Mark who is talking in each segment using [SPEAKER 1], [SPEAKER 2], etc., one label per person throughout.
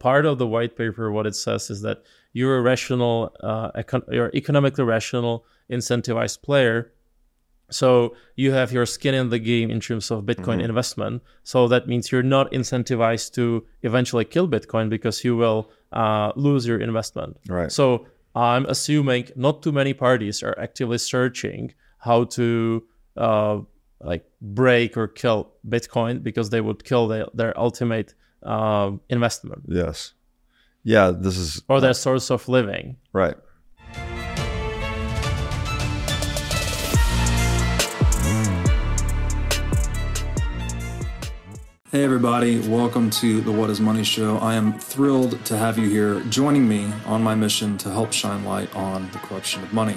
[SPEAKER 1] part of the white paper, what it says is that you're a rational, uh, econ- you're economically rational, incentivized player. So you have your skin in the game in terms of Bitcoin
[SPEAKER 2] Mm-hmm.
[SPEAKER 1] investment. So that means you're not incentivized to eventually kill Bitcoin because you will uh, lose your investment.
[SPEAKER 2] Right.
[SPEAKER 1] So I'm assuming not too many parties are actively searching how to uh, like break or kill Bitcoin because they would kill their, their ultimate uh, investment
[SPEAKER 2] Yes. Yeah, this is
[SPEAKER 1] or their source of living.
[SPEAKER 2] right.
[SPEAKER 3] Hey, everybody, welcome to the What is Money Show. I am thrilled to have you here joining me on my mission to help shine light on the corruption of money.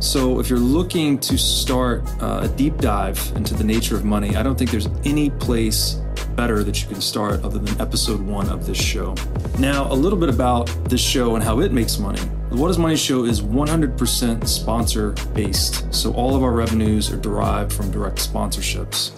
[SPEAKER 3] So, if you're looking to start uh, a deep dive into the nature of money, I don't think there's any place better that you can start other than episode one of this show. Now, a little bit about this show and how it makes money. The What is Money show is 100% sponsor based. So, all of our revenues are derived from direct sponsorships.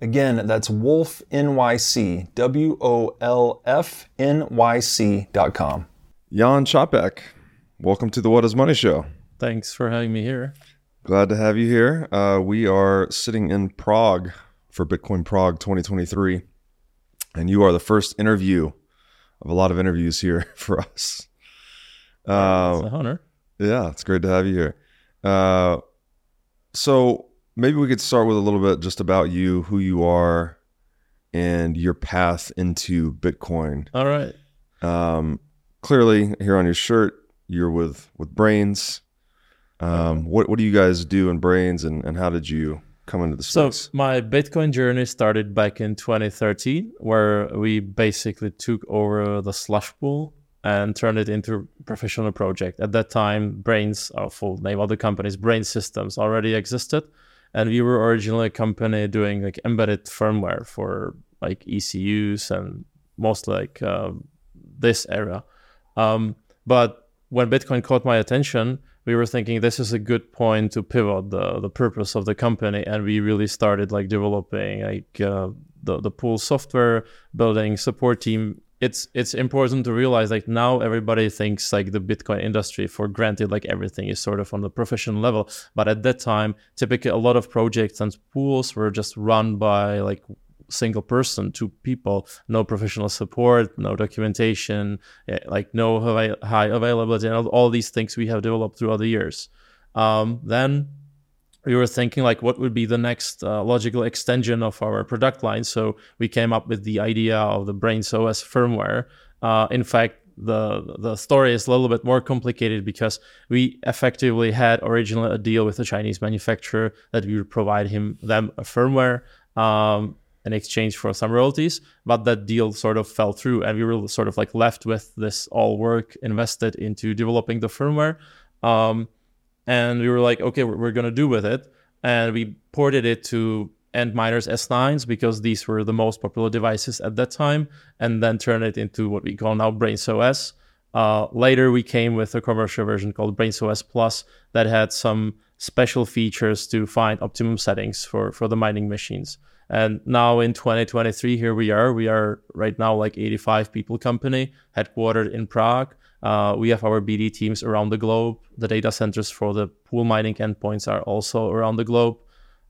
[SPEAKER 4] Again, that's Wolf NYC, wolfnyc, dot com.
[SPEAKER 2] Jan Čapek, welcome to the What is Money Show.
[SPEAKER 1] Thanks for having me here.
[SPEAKER 2] Glad to have you here. Uh, we are sitting in Prague for Bitcoin Prague 2023, and you are the first interview of a lot of interviews here for us.
[SPEAKER 1] It's
[SPEAKER 2] Uh,
[SPEAKER 1] an honor.
[SPEAKER 2] yeah, it's great to have you here. Uh, so maybe we could start with a little bit just about you, who you are, and your path into Bitcoin.
[SPEAKER 1] All right.
[SPEAKER 2] Um, clearly, here on your shirt, you're with with Braiins. Um, what what do you guys do in Braiins, and, and how did you come into the
[SPEAKER 1] So
[SPEAKER 2] space?
[SPEAKER 1] my Bitcoin journey started back in 2013, where we basically took over the slush pool and turned it into a professional project. At that time, Braiins, our full name of the company's Braiins Systems, already existed, and we were originally a company doing like embedded firmware for like ECUs and mostly like uh, this era. Um, but when Bitcoin caught my attention, we were thinking this is a good point to pivot the the purpose of the company, and we really started like developing like uh, the the pool software, building support team. It's it's important to realize like now everybody thinks like the Bitcoin industry for granted like everything is sort of on the professional level, but at that time, typically a lot of projects and pools were just run by like single person, two people, no professional support, no documentation, eh, like no high, availability, and all, all these things we have developed throughout the years. Um, then we were thinking like what would be the next uh, logical extension of our product line. So we came up with the idea of the Braiins OS firmware. Uh, in fact, the the story is a little bit more complicated because we effectively had originally a deal with a Chinese manufacturer that we would provide him them a firmware. Um, in exchange for some royalties, but that deal sort of fell through, and we were sort of like left with this all work invested into developing the firmware. Um, and we were like, okay, we're, we're gonna do with it. and we ported it to Antminers S9s because these were the most popular devices at that time, and then turned it into what we call now Braiins OS. Uh, later, we came with a commercial version called Braiins OS Plus that had some special features to find optimum settings for, for the mining machines. And now in 2023, here we are. We are right now like 85 people company, headquartered in Prague. Uh, we have our BD teams around the globe. The data centers for the pool mining endpoints are also around the globe.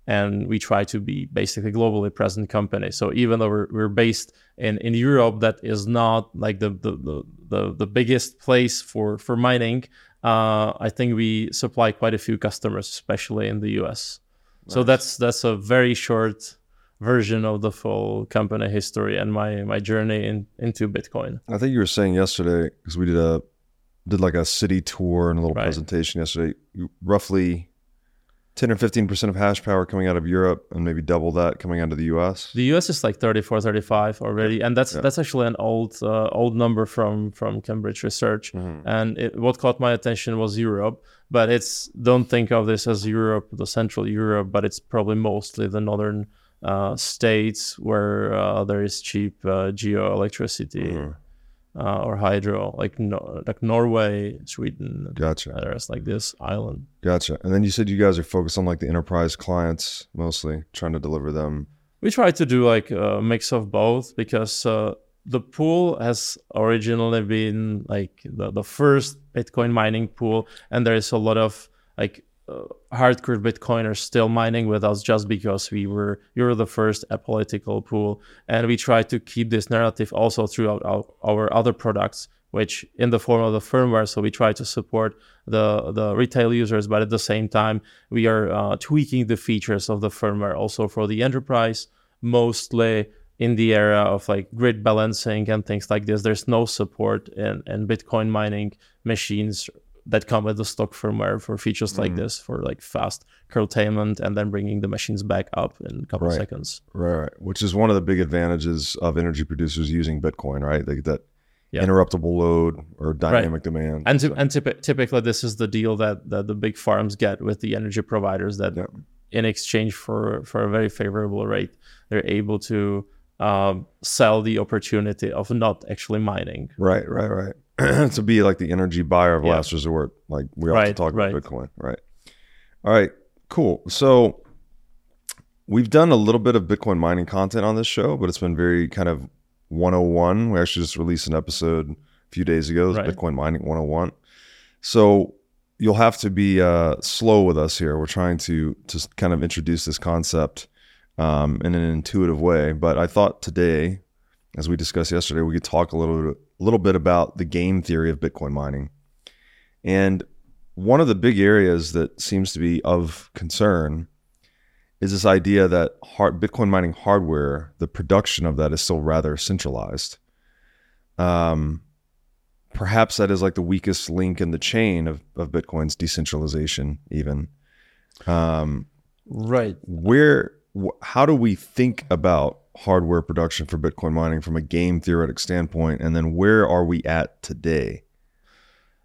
[SPEAKER 1] And we try to be basically globally present company. So even though we're, we're based in, in Europe, that is not like the, the, the, the, the biggest place for, for mining. Uh, I think we supply quite a few customers, especially in the US. Nice. So that's that's a very short version of the full company history and my my journey in, into Bitcoin.
[SPEAKER 2] I think you were saying yesterday because we did a did like a city tour and a little right. presentation yesterday. Roughly 10 or 15% of hash power coming out of Europe and maybe double that coming out of the US.
[SPEAKER 1] The US is like 34 35 already and that's yeah. that's actually an old uh, old number from from Cambridge research mm-hmm. and it, what caught my attention was Europe but it's don't think of this as Europe the central Europe but it's probably mostly the northern uh, states where uh, there is cheap uh, geo electricity mm. or hydro, like no, like Norway, Sweden.
[SPEAKER 2] Gotcha.
[SPEAKER 1] There's like this island.
[SPEAKER 2] Gotcha. And then you said you guys are focused on like the enterprise clients mostly, trying to deliver them.
[SPEAKER 1] We try to do like a mix of both because uh, the pool has originally been like the, the first Bitcoin mining pool, and there is a lot of like uh, hardcore Bitcoiners still mining with us just because we were you were the first apolitical pool, and we try to keep this narrative also throughout our, our other products, which in the form of the firmware. So we try to support the the retail users, but at the same time we are uh, tweaking the features of the firmware also for the enterprise, mostly in the area of like grid balancing and things like this. There's no support in, in Bitcoin mining machines that come with the stock firmware for features like mm. this for like fast curtailment and then bringing the machines back up in a couple
[SPEAKER 2] right.
[SPEAKER 1] of seconds.
[SPEAKER 2] Right, right, which is one of the big advantages of energy producers using Bitcoin, right? They get that yeah. interruptible load or dynamic right. demand.
[SPEAKER 1] And, and typ- typically, this is the deal that, that the big farms get with the energy providers that yeah. in exchange for, for a very favorable rate, they're able to um, sell the opportunity of not actually mining.
[SPEAKER 2] Right, right, right. to be like the energy buyer of yeah. last resort. Like we right, to talk right. about Bitcoin, right? All right, cool. So we've done a little bit of Bitcoin mining content on this show, but it's been very kind of 101. We actually just released an episode a few days ago, right. Bitcoin mining 101. So you'll have to be uh, slow with us here. We're trying to to kind of introduce this concept um, in an intuitive way. But I thought today, as we discussed yesterday, we could talk a little bit a little bit about the game theory of Bitcoin mining. And one of the big areas that seems to be of concern is this idea that hard, Bitcoin mining hardware, the production of that is still rather centralized. Um, perhaps that is like the weakest link in the chain of, of Bitcoin's decentralization, even. Um,
[SPEAKER 1] right.
[SPEAKER 2] Where, wh- how do we think about hardware production for Bitcoin mining from a game theoretic standpoint? And then where are we at today?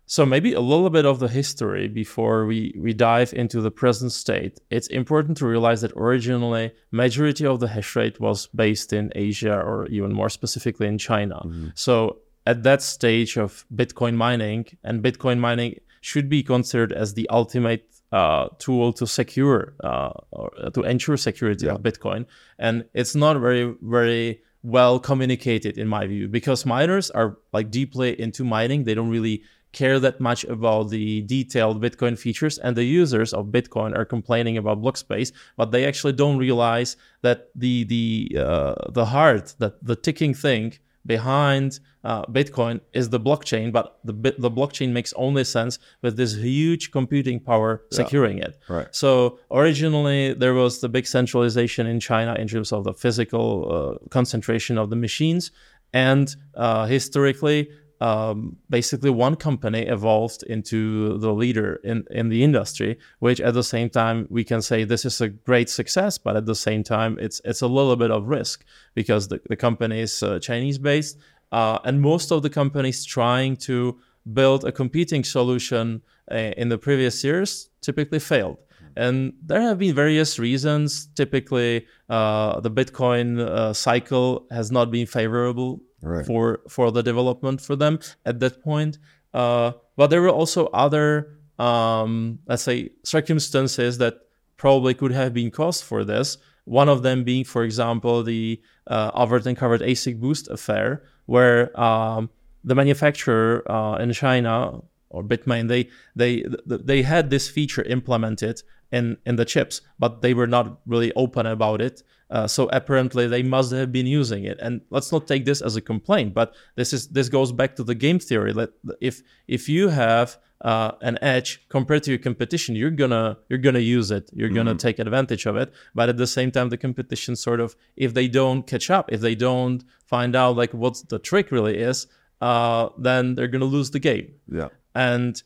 [SPEAKER 1] So maybe a little bit of the history before we, we dive into the present state. It's important to realize that originally majority of the hash rate was based in Asia or even more specifically in China. Mm-hmm. So at that stage of Bitcoin mining, and Bitcoin mining should be considered as the ultimate uh, tool to secure uh, or to ensure security yeah. of Bitcoin, and it's not very very well communicated in my view because miners are like deeply into mining. They don't really care that much about the detailed Bitcoin features, and the users of Bitcoin are complaining about block space, but they actually don't realize that the the uh, the heart, that the ticking thing behind uh, Bitcoin is the blockchain, but the the blockchain makes only sense with this huge computing power securing yeah. it.
[SPEAKER 2] Right.
[SPEAKER 1] So originally there was the big centralization in China in terms of the physical uh, concentration of the machines, and uh, historically um, basically one company evolved into the leader in, in the industry, which at the same time we can say this is a great success, but at the same time it's it's a little bit of risk because the, the company is uh, Chinese based uh, and most of the companies trying to build a competing solution uh, in the previous years typically failed. And there have been various reasons. Typically, uh, the Bitcoin uh, cycle has not been favorable right. for for the development for them at that point. Uh, but there were also other, um, let's say, circumstances that probably could have been caused for this. One of them being, for example, the uh, overt and covert ASIC boost affair, where um, the manufacturer uh, in China or Bitmain, they they they had this feature implemented in in the chips, but they were not really open about it. Uh, so apparently they must have been using it. And let's not take this as a complaint, but this is this goes back to the game theory. That if if you have uh, an edge compared to your competition, you're gonna you're gonna use it. You're mm-hmm. gonna take advantage of it. But at the same time, the competition sort of if they don't catch up, if they don't find out like what the trick really is, uh, then they're gonna lose the game.
[SPEAKER 2] Yeah.
[SPEAKER 1] And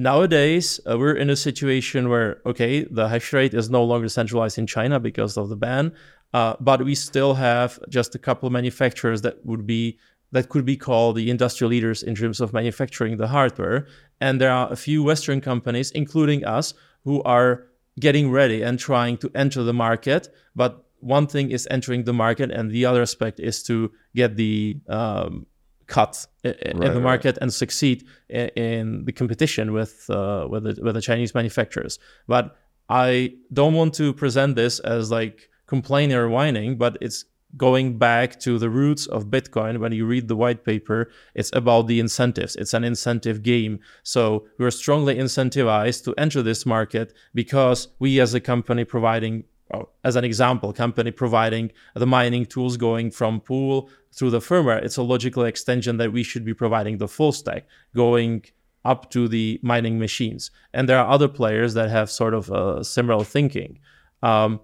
[SPEAKER 1] nowadays uh, we're in a situation where okay the hash rate is no longer centralized in china because of the ban uh, but we still have just a couple of manufacturers that would be that could be called the industrial leaders in terms of manufacturing the hardware. And there are a few western companies including us who are getting ready and trying to enter the market. But one thing is entering the market and the other aspect is to get the um, cut in, right, the market right. and succeed in, in, the competition with uh, with the, with the Chinese manufacturers. But I don't want to present this as like complaining or whining, but it's going back to the roots of Bitcoin. When you read the white paper, it's about the incentives. It's an incentive game. So we're strongly incentivized to enter this market because we, as a company, providing well, as an example, company providing the mining tools going from pool through the firmware, it's a logical extension that we should be providing the full stack going up to the mining machines. And there are other players that have sort of a similar thinking. Um,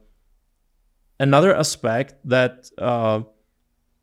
[SPEAKER 1] another aspect that uh,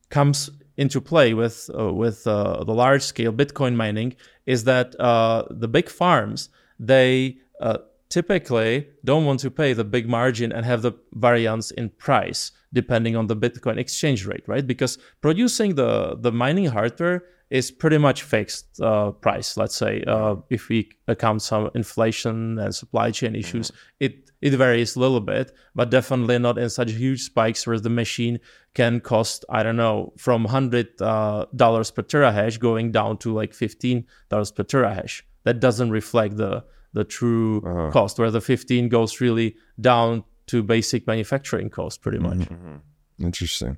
[SPEAKER 1] comes into play with uh, with uh, the large scale Bitcoin mining is that uh, the big farms they uh, typically don't want to pay the big margin and have the variance in price depending on the Bitcoin exchange rate, right? Because producing the, the mining hardware is pretty much fixed uh, price. Let's say uh, if we account some inflation and supply chain issues, mm-hmm. it it varies a little bit, but definitely not in such huge spikes where the machine can cost I don't know from hundred uh, dollars per terahash going down to like fifteen dollars per terahash. That doesn't reflect the the true uh-huh. cost, where the 15 goes really down to basic manufacturing cost, pretty much. Mm-hmm.
[SPEAKER 2] mm-hmm. Interesting.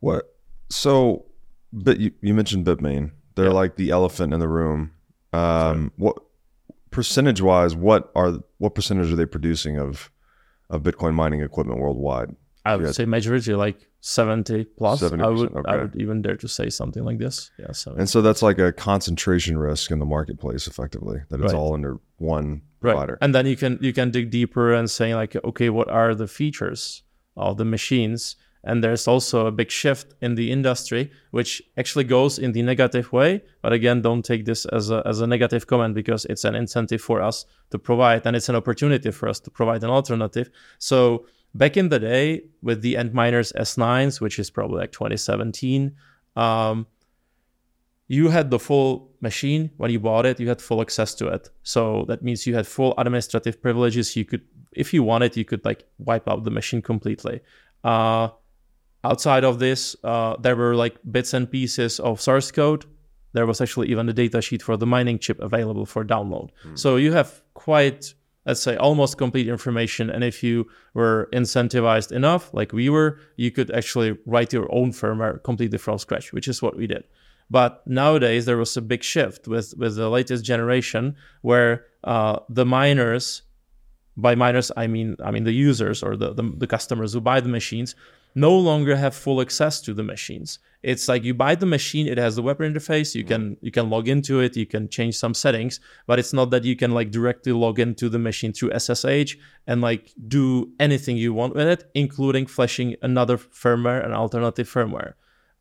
[SPEAKER 2] What? So, but you, you mentioned Bitmain. They're yeah. like the elephant in the room. Um, what percentage wise? What are what percentage are they producing of of Bitcoin mining equipment worldwide?
[SPEAKER 1] I would say majority, like 70 plus. 70%, I would okay. I would even dare to say something like this. Yeah. 70.
[SPEAKER 2] And so that's like a concentration risk in the marketplace, effectively. That it's right. all under one right. provider.
[SPEAKER 1] And then you can you can dig deeper and say like, okay, what are the features of the machines? And there's also a big shift in the industry, which actually goes in the negative way. But again, don't take this as a, as a negative comment because it's an incentive for us to provide and it's an opportunity for us to provide an alternative. So back in the day with the Antminers S9s, which is probably like 2017, um, you had the full machine when you bought it. You had full access to it. So that means you had full administrative privileges. You could, if you wanted, you could like wipe out the machine completely. Uh, outside of this, uh, there were like bits and pieces of source code. There was actually even a datasheet for the mining chip available for download. Mm. So you have quite let's say almost complete information. And if you were incentivized enough like we were you could actually write your own firmware completely from scratch which is what we did. But nowadays there was a big shift with with the latest generation where uh, the miners by miners i mean i mean the users or the, the, the customers who buy the machines no longer have full access to the machines. It's like you buy the machine, it has the web interface, you can you can log into it, you can change some settings, but it's not that you can like directly log into the machine through SSH and like do anything you want with it, including flashing another firmware, an alternative firmware.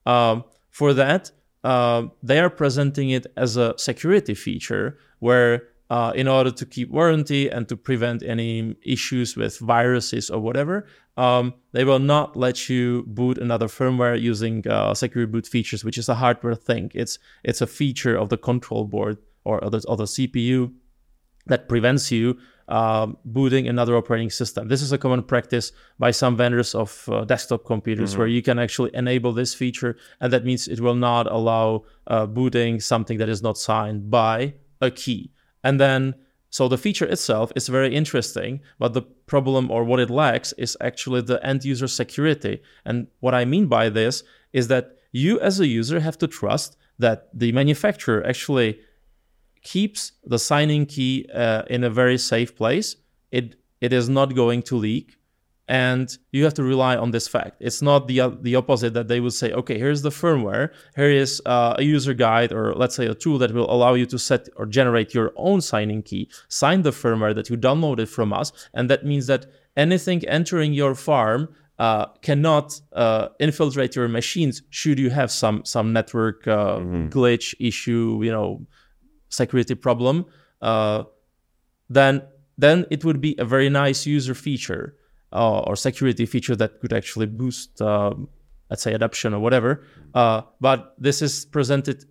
[SPEAKER 1] Um, for that, uh, they are presenting it as a security feature where uh, in order to keep warranty and to prevent any issues with viruses or whatever, um, they will not let you boot another firmware using uh, secure boot features, which is a hardware thing. It's it's a feature of the control board or other, other CPU that prevents you um, booting another operating system. This is a common practice by some vendors of uh, desktop computers mm-hmm. where you can actually enable this feature, and that means it will not allow uh, booting something that is not signed by a key. And then, so the feature itself is very interesting, but the problem or what it lacks is actually the end user security. And what I mean by this is that you as a user have to trust that the manufacturer actually keeps the signing key uh, in a very safe place. It it is not going to leak, and you have to rely on this fact. It's not the uh, the opposite that they will say, okay, here's the firmware, here is uh, a user guide, or let's say a tool that will allow you to set or generate your own signing key. Sign the firmware that you downloaded from us, and that means that anything entering your farm uh, cannot uh, infiltrate your machines should you have some some network uh, mm-hmm. glitch issue, you know, security problem, uh, then then it would be a very nice user feature uh, or security feature that could actually boost, um, let's say, adoption or whatever. Uh, but this is presented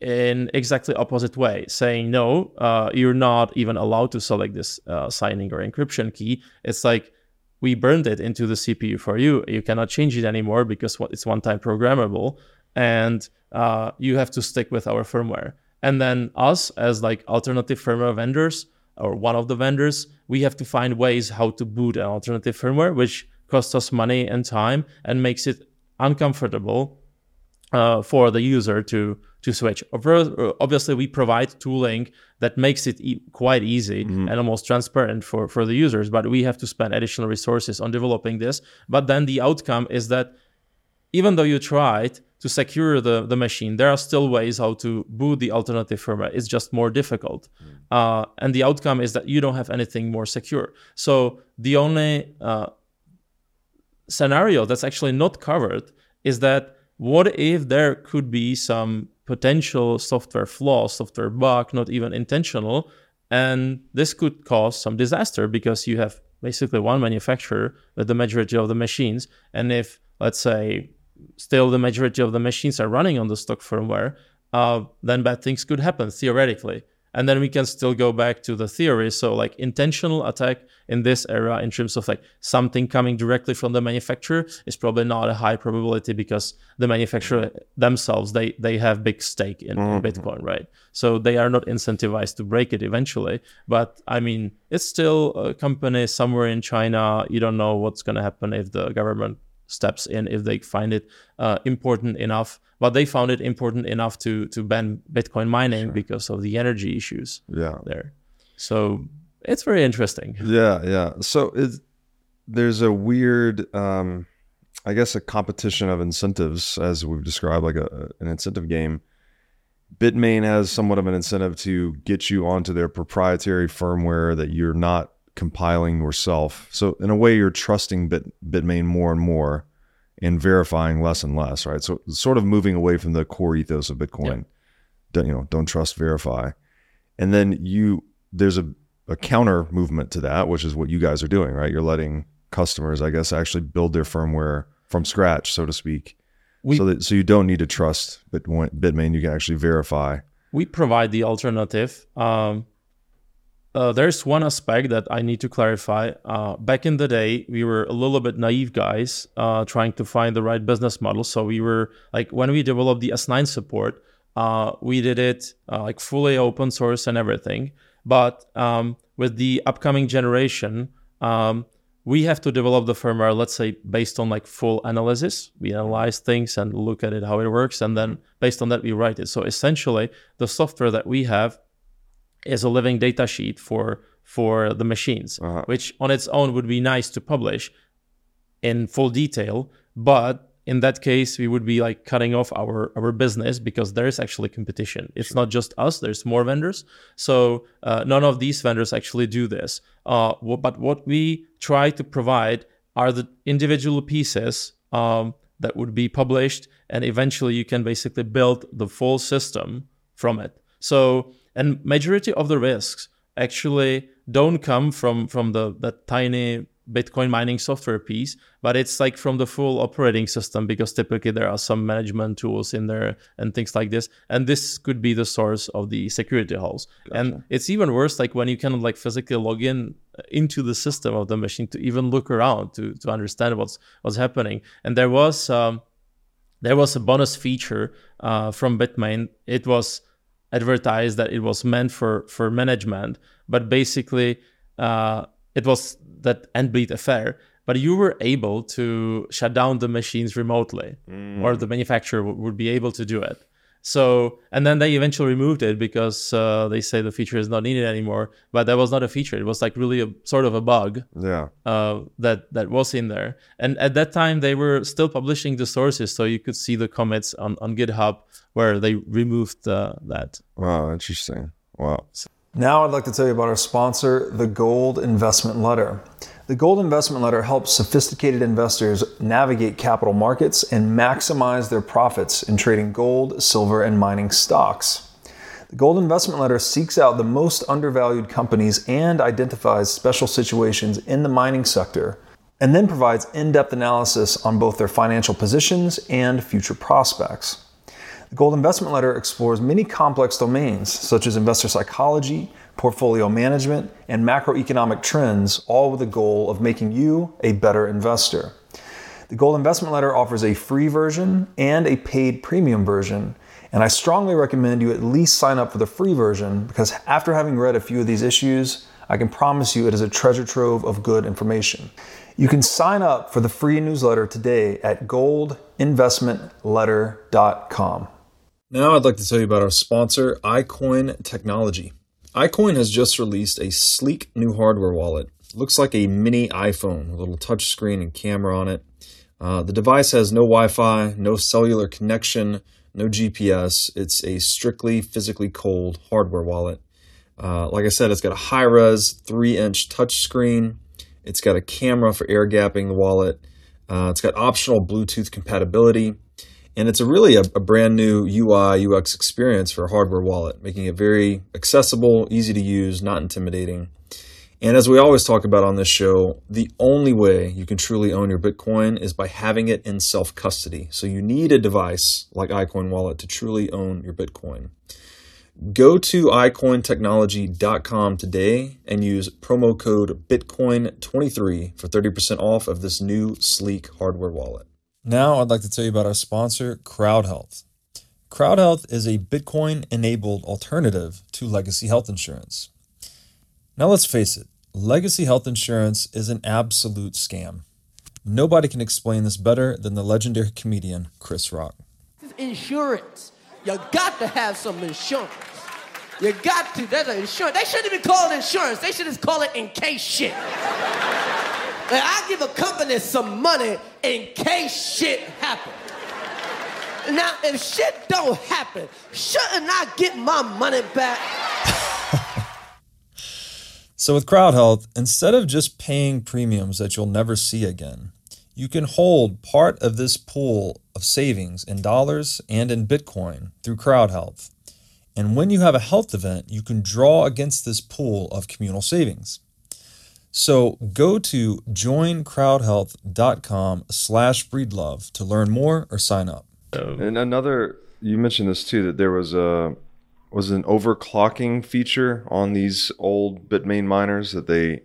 [SPEAKER 1] in exactly opposite way, saying no, uh, you're not even allowed to select this uh, signing or encryption key. It's like we burned it into the CPU for you. You cannot change it anymore because it's one-time programmable, and uh, you have to stick with our firmware. And then us as like alternative firmware vendors or one of the vendors, we have to find ways how to boot an alternative firmware, which costs us money and time and makes it uncomfortable uh, for the user to to switch. Obviously, we provide tooling that makes it e- quite easy mm-hmm. and almost transparent for, for the users, but we have to spend additional resources on developing this. But then the outcome is that even though you tried, to secure the, the machine, there are still ways how to boot the alternative firmware. It's just more difficult. Mm. Uh, and the outcome is that you don't have anything more secure. So the only uh, scenario that's actually not covered is that what if there could be some potential software flaw, software bug, not even intentional, and this could cause some disaster because you have basically one manufacturer with the majority of the machines. And if, let's say, still the majority of the machines are running on the stock firmware, uh, then bad things could happen theoretically. And then we can still go back to the theory. So, like intentional attack in this era, in terms of like something coming directly from the manufacturer, is probably not a high probability because the manufacturer themselves they they have big stake in, mm-hmm. in Bitcoin, right? So they are not incentivized to break it eventually. But I mean, it's still a company somewhere in China. You don't know what's going to happen if the government steps in if they find it uh, important enough. But they found it important enough to to ban Bitcoin mining sure. because of the energy issues.
[SPEAKER 2] Yeah,
[SPEAKER 1] there. So it's very interesting.
[SPEAKER 2] Yeah, yeah. So there's a weird, um, I guess, a competition of incentives as we've described, like a, an incentive game. Bitmain has somewhat of an incentive to get you onto their proprietary firmware that you're not compiling yourself. So in a way, you're trusting Bit, Bitmain more and more and verifying less and less, right? So sort of moving away from the core ethos of Bitcoin. Don't, you know, don't trust, verify. And then you there's a, a counter movement to that, which is what you guys are doing, right? You're letting customers, I guess, actually build their firmware from scratch, so to speak. We, so that so you don't need to trust Bitmain, you can actually verify.
[SPEAKER 1] We provide the alternative. Um, uh, there's one aspect that I need to clarify. Uh, back in the day, we were a little bit naive guys uh, trying to find the right business model. So we were like, when we developed the S9 support, uh, we did it uh, like fully open source and everything. But um, with the upcoming generation, um, we have to develop the firmware, let's say, based on like full analysis. We analyze things and look at it, how it works. And then based on that, we write it. So essentially, the software that we have is a living data sheet for for the machines, uh-huh. which on its own would be nice to publish in full detail, but in that case we would be like cutting off our our business because there is actually competition it's sure. not just us there's more vendors so uh, none of these vendors actually do this uh, but what we try to provide are the individual pieces um, that would be published and eventually you can basically build the full system from it so and majority of the risks actually don't come from from the that tiny Bitcoin mining software piece, but it's like from the full operating system because typically there are some management tools in there and things like this. And this could be the source of the security holes. Gotcha. And it's even worse like when you of like physically log in into the system of the machine to even look around to to understand what's what's happening. And there was um, there was a bonus feature uh, from Bitmain. It was advertised that it was meant for for management, but basically uh, it was that Antbleed affair. But you were able to shut down the machines remotely, mm. or the manufacturer w- would be able to do it. So, and then they eventually removed it because uh, they say the feature is not needed anymore. But that was not a feature; it was like really a sort of a bug.
[SPEAKER 2] Yeah.
[SPEAKER 1] Uh, that that was in there, and at that time they were still publishing the sources, so you could see the commits on on GitHub where they removed uh, that.
[SPEAKER 2] Wow, interesting. Wow.
[SPEAKER 3] Now I'd like to tell you about our sponsor, the Gold Investment Letter. The Gold Investment Letter helps sophisticated investors navigate capital markets and maximize their profits in trading gold, silver, and mining stocks. The Gold Investment Letter seeks out the most undervalued companies and identifies special situations in the mining sector, and then provides in depth analysis on both their financial positions and future prospects. The Gold Investment Letter explores many complex domains such as investor psychology, portfolio management, and macroeconomic trends, all with the goal of making you a better investor. The Gold Investment Letter offers a free version and a paid premium version, and I strongly recommend you at least sign up for the free version because after having read a few of these issues, I can promise you it is a treasure trove of good information. You can sign up for the free newsletter today at goldinvestmentletter.com. Now I'd like to tell you about our sponsor, iCoin Technology iCoin has just released a sleek new hardware wallet. looks like a mini iPhone, a little touchscreen and camera on it. Uh, the device has no Wi Fi, no cellular connection, no GPS. It's a strictly physically cold hardware wallet. Uh, like I said, it's got a high res 3 inch touchscreen. It's got a camera for air gapping the wallet. Uh, it's got optional Bluetooth compatibility. And it's a really a, a, brand new UI UX experience for a hardware wallet, making it very accessible, easy to use, not intimidating. And as we always talk about on this show, the only way you can truly own your Bitcoin is by having it in self custody. So you need a device like iCoin Wallet to truly own your Bitcoin. Go to iCointechnology.com today and use promo code Bitcoin23 for 30% off of this new sleek hardware wallet. Now, I'd like to tell you about our sponsor, CrowdHealth. CrowdHealth is a Bitcoin enabled alternative to legacy health insurance. Now, let's face it, legacy health insurance is an absolute scam. Nobody can explain this better than the legendary comedian Chris Rock.
[SPEAKER 5] Insurance. You got to have some insurance. You got to. An insurance. They shouldn't even call it insurance. They should just call it in case shit. And I give a company some money in case shit happens. Now, if shit don't happen, shouldn't I get my money back?
[SPEAKER 3] so, with CrowdHealth, instead of just paying premiums that you'll never see again, you can hold part of this pool of savings in dollars and in Bitcoin through CrowdHealth. And when you have a health event, you can draw against this pool of communal savings. So go to joincrowdhealth.com slash breedlove to learn more or sign up.
[SPEAKER 2] And another, you mentioned this too, that there was a was an overclocking feature on these old Bitmain miners that they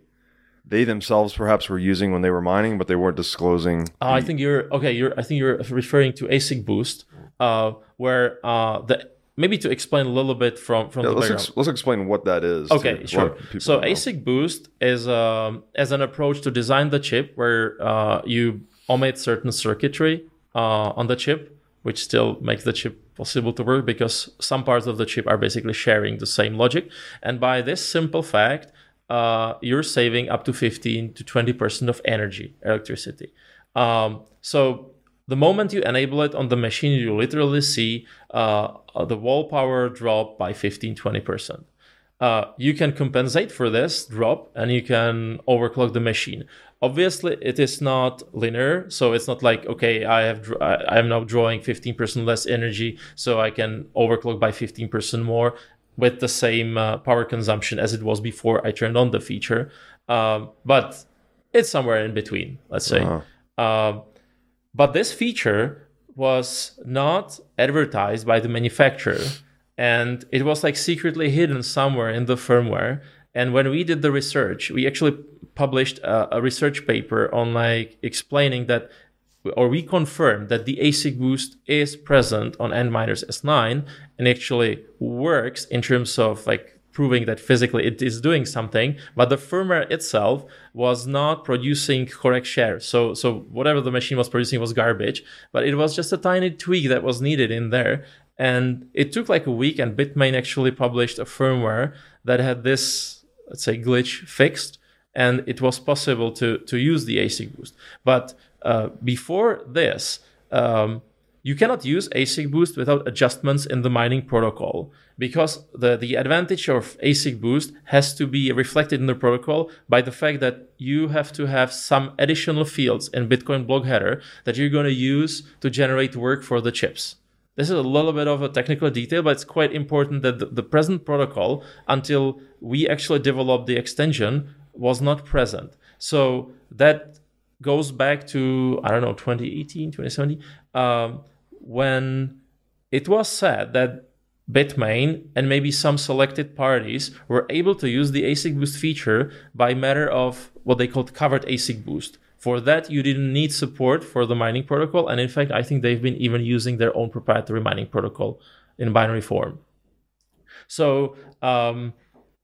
[SPEAKER 2] they themselves perhaps were using when they were mining, but they weren't disclosing.
[SPEAKER 1] Uh, I think you're okay. You're I think you're referring to ASIC Boost, uh, where uh, the maybe to explain a little bit from from yeah, the
[SPEAKER 2] let's background. Ex- let's explain what that is.
[SPEAKER 1] Okay, sure. So ASIC Boost is um, as an approach to design the chip where uh, you omit certain circuitry uh, on the chip, which still makes the chip possible to work because some parts of the chip are basically sharing the same logic. And by this simple fact, uh, you're saving up to 15 to 20 percent of energy, electricity. Um, so the moment you enable it on the machine, you literally see uh, uh, the wall power drop by 15 20%. Uh, you can compensate for this drop and you can overclock the machine. Obviously, it is not linear, so it's not like okay, I have I am now drawing 15% less energy, so I can overclock by 15% more with the same uh, power consumption as it was before I turned on the feature. Um, but it's somewhere in between, let's say. Uh, but this feature was not advertised by the manufacturer and it was like secretly hidden somewhere in the firmware. And when we did the research, we actually published a, a research paper on like explaining that or we confirmed that the ASIC boost is present on Antminer S9 and actually works in terms of like proving that physically it is doing something, but the firmware itself was not producing correct share. So, so whatever the machine was producing was garbage, but it was just a tiny tweak that was needed in there. And it took like a week, and Bitmain actually published a firmware that had this, let's say, glitch fixed, and it was possible to to use the ASIC boost. But uh, before this, um, you cannot use ASIC boost without adjustments in the mining protocol because the, the advantage of ASIC boost has to be reflected in the protocol by the fact that you have to have some additional fields in Bitcoin block header that you're going to use to generate work for the chips. This is a little bit of a technical detail, but it's quite important that the, the present protocol, until we actually developed the extension, was not present. So that goes back to, I don't know, 2018, 2017. Um, when it was said that Bitmain and maybe some selected parties were able to use the ASIC boost feature by matter of what they called covert ASIC boost. For that, you didn't need support for the mining protocol. And in fact, I think they've been even using their own proprietary mining protocol in binary form. So um,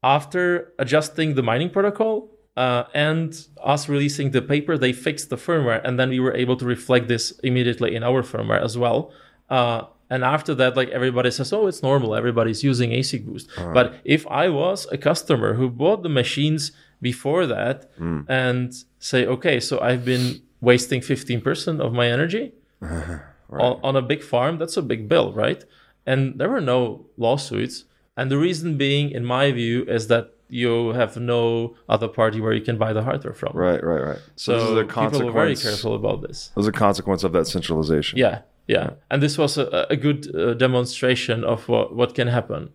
[SPEAKER 1] after adjusting the mining protocol, uh, and us releasing the paper, they fixed the firmware, and then we were able to reflect this immediately in our firmware as well. Uh, and after that, like everybody says, oh, it's normal. Everybody's using ASIC Boost. Uh-huh. But if I was a customer who bought the machines before that mm. and say, okay, so I've been wasting 15% of my energy right. on, on a big farm, that's a big bill, right? And there were no lawsuits. And the reason being, in my view, is that you have no other party where you can buy the hardware from.
[SPEAKER 2] Right, right, right.
[SPEAKER 1] So, so this is people are very careful about this.
[SPEAKER 2] As a consequence of that centralization.
[SPEAKER 1] Yeah, yeah. And this was a, a good uh, demonstration of what, what can happen.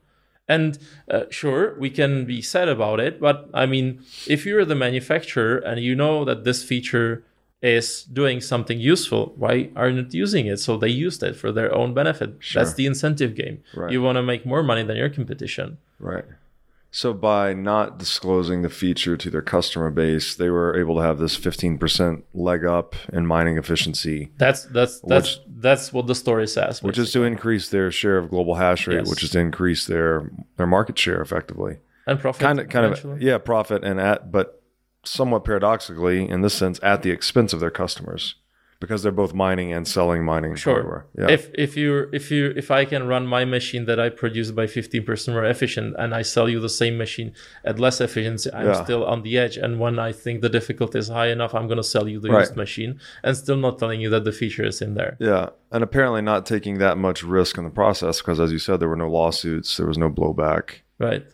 [SPEAKER 1] And uh, sure, we can be sad about it, but I mean, if you're the manufacturer and you know that this feature is doing something useful, why are you not using it? So they used it for their own benefit. Sure. That's the incentive game. Right. You want to make more money than your competition.
[SPEAKER 2] Right. So by not disclosing the feature to their customer base, they were able to have this 15% leg up in mining efficiency.
[SPEAKER 1] That's that's that's which, that's what the story says.
[SPEAKER 2] Basically. Which is to increase their share of global hash rate, yes. which is to increase their their market share effectively.
[SPEAKER 1] And profit.
[SPEAKER 2] Kind of kind eventually. of yeah, profit and at but somewhat paradoxically in this sense at the expense of their customers because they're both mining and selling mining
[SPEAKER 1] sure. hardware. Yeah. If if you if you if I can run my machine that I produce by 15% more efficient and I sell you the same machine at less efficiency, I'm yeah. still on the edge. And when I think the difficulty is high enough, I'm going to sell you the right. used machine and still not telling you that the feature is in there.
[SPEAKER 2] Yeah. And apparently not taking that much risk in the process because as you said there were no lawsuits, there was no blowback.
[SPEAKER 1] Right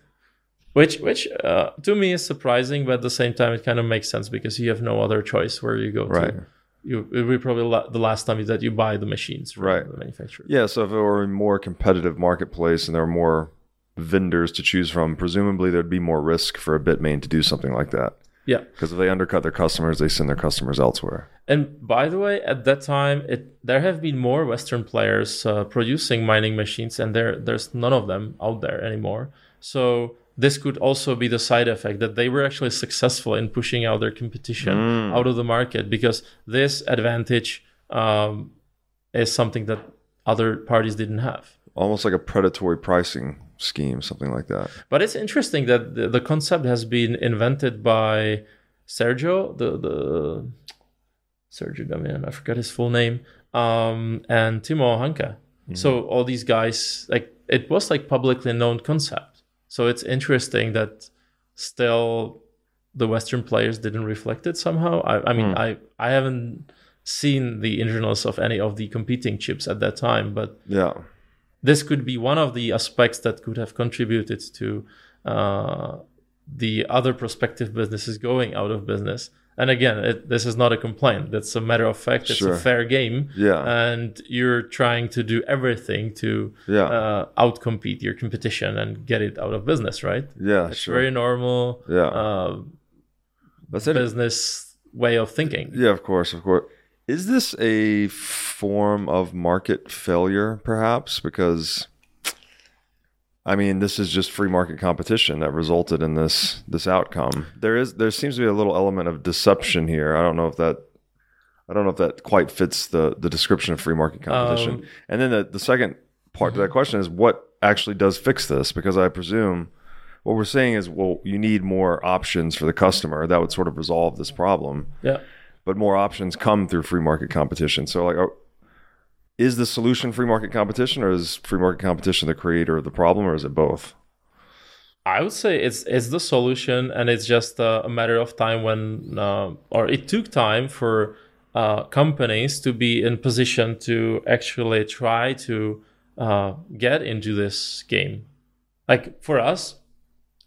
[SPEAKER 1] which which uh, to me is surprising but at the same time it kind of makes sense because you have no other choice where you go right. to you it will be probably the last time is that you buy the machines from right. the manufacturer.
[SPEAKER 2] Yeah, so if it were a more competitive marketplace and there were more vendors to choose from, presumably there'd be more risk for a Bitmain to do something like that.
[SPEAKER 1] Yeah,
[SPEAKER 2] because if they undercut their customers, they send their customers elsewhere.
[SPEAKER 1] And by the way, at that time, it there have been more Western players uh, producing mining machines, and there there's none of them out there anymore. So this could also be the side effect that they were actually successful in pushing out their competition mm. out of the market because this advantage um, is something that other parties didn't have.
[SPEAKER 2] Almost like a predatory pricing scheme, something like that.
[SPEAKER 1] But it's interesting that the, the concept has been invented by Sergio, the the Sergio Demian, I forgot his full name, um, and Timo Hanke. Mm-hmm. So all these guys, like it was like publicly known concept so it's interesting that still the Western players didn't reflect it somehow. I, I mean, mm. I I haven't seen the internals of any of the competing chips at that time, but
[SPEAKER 2] yeah,
[SPEAKER 1] this could be one of the aspects that could have contributed to uh, the other prospective businesses going out of business and again it, this is not a complaint that's a matter of fact it's sure. a fair game
[SPEAKER 2] yeah
[SPEAKER 1] and you're trying to do everything to
[SPEAKER 2] yeah.
[SPEAKER 1] uh, outcompete your competition and get it out of business right
[SPEAKER 2] yeah
[SPEAKER 1] it's
[SPEAKER 2] sure.
[SPEAKER 1] very normal
[SPEAKER 2] yeah
[SPEAKER 1] uh, that's it. business way of thinking.
[SPEAKER 2] Yeah, of course, of course. Is this a form of market failure, perhaps? Because I mean, this is just free market competition that resulted in this this outcome. There is there seems to be a little element of deception here. I don't know if that I don't know if that quite fits the the description of free market competition. Um, and then the, the second part to that question is what actually does fix this? Because I presume what we're saying is, well, you need more options for the customer that would sort of resolve this problem.
[SPEAKER 1] Yeah
[SPEAKER 2] but more options come through free market competition. So, like, oh, is the solution free market competition, or is free market competition the creator of the problem, or is it both?
[SPEAKER 1] I would say it's it's the solution, and it's just a, matter of time when, uh, or it took time for uh, companies to be in position to actually try to uh, get into this game. Like for us,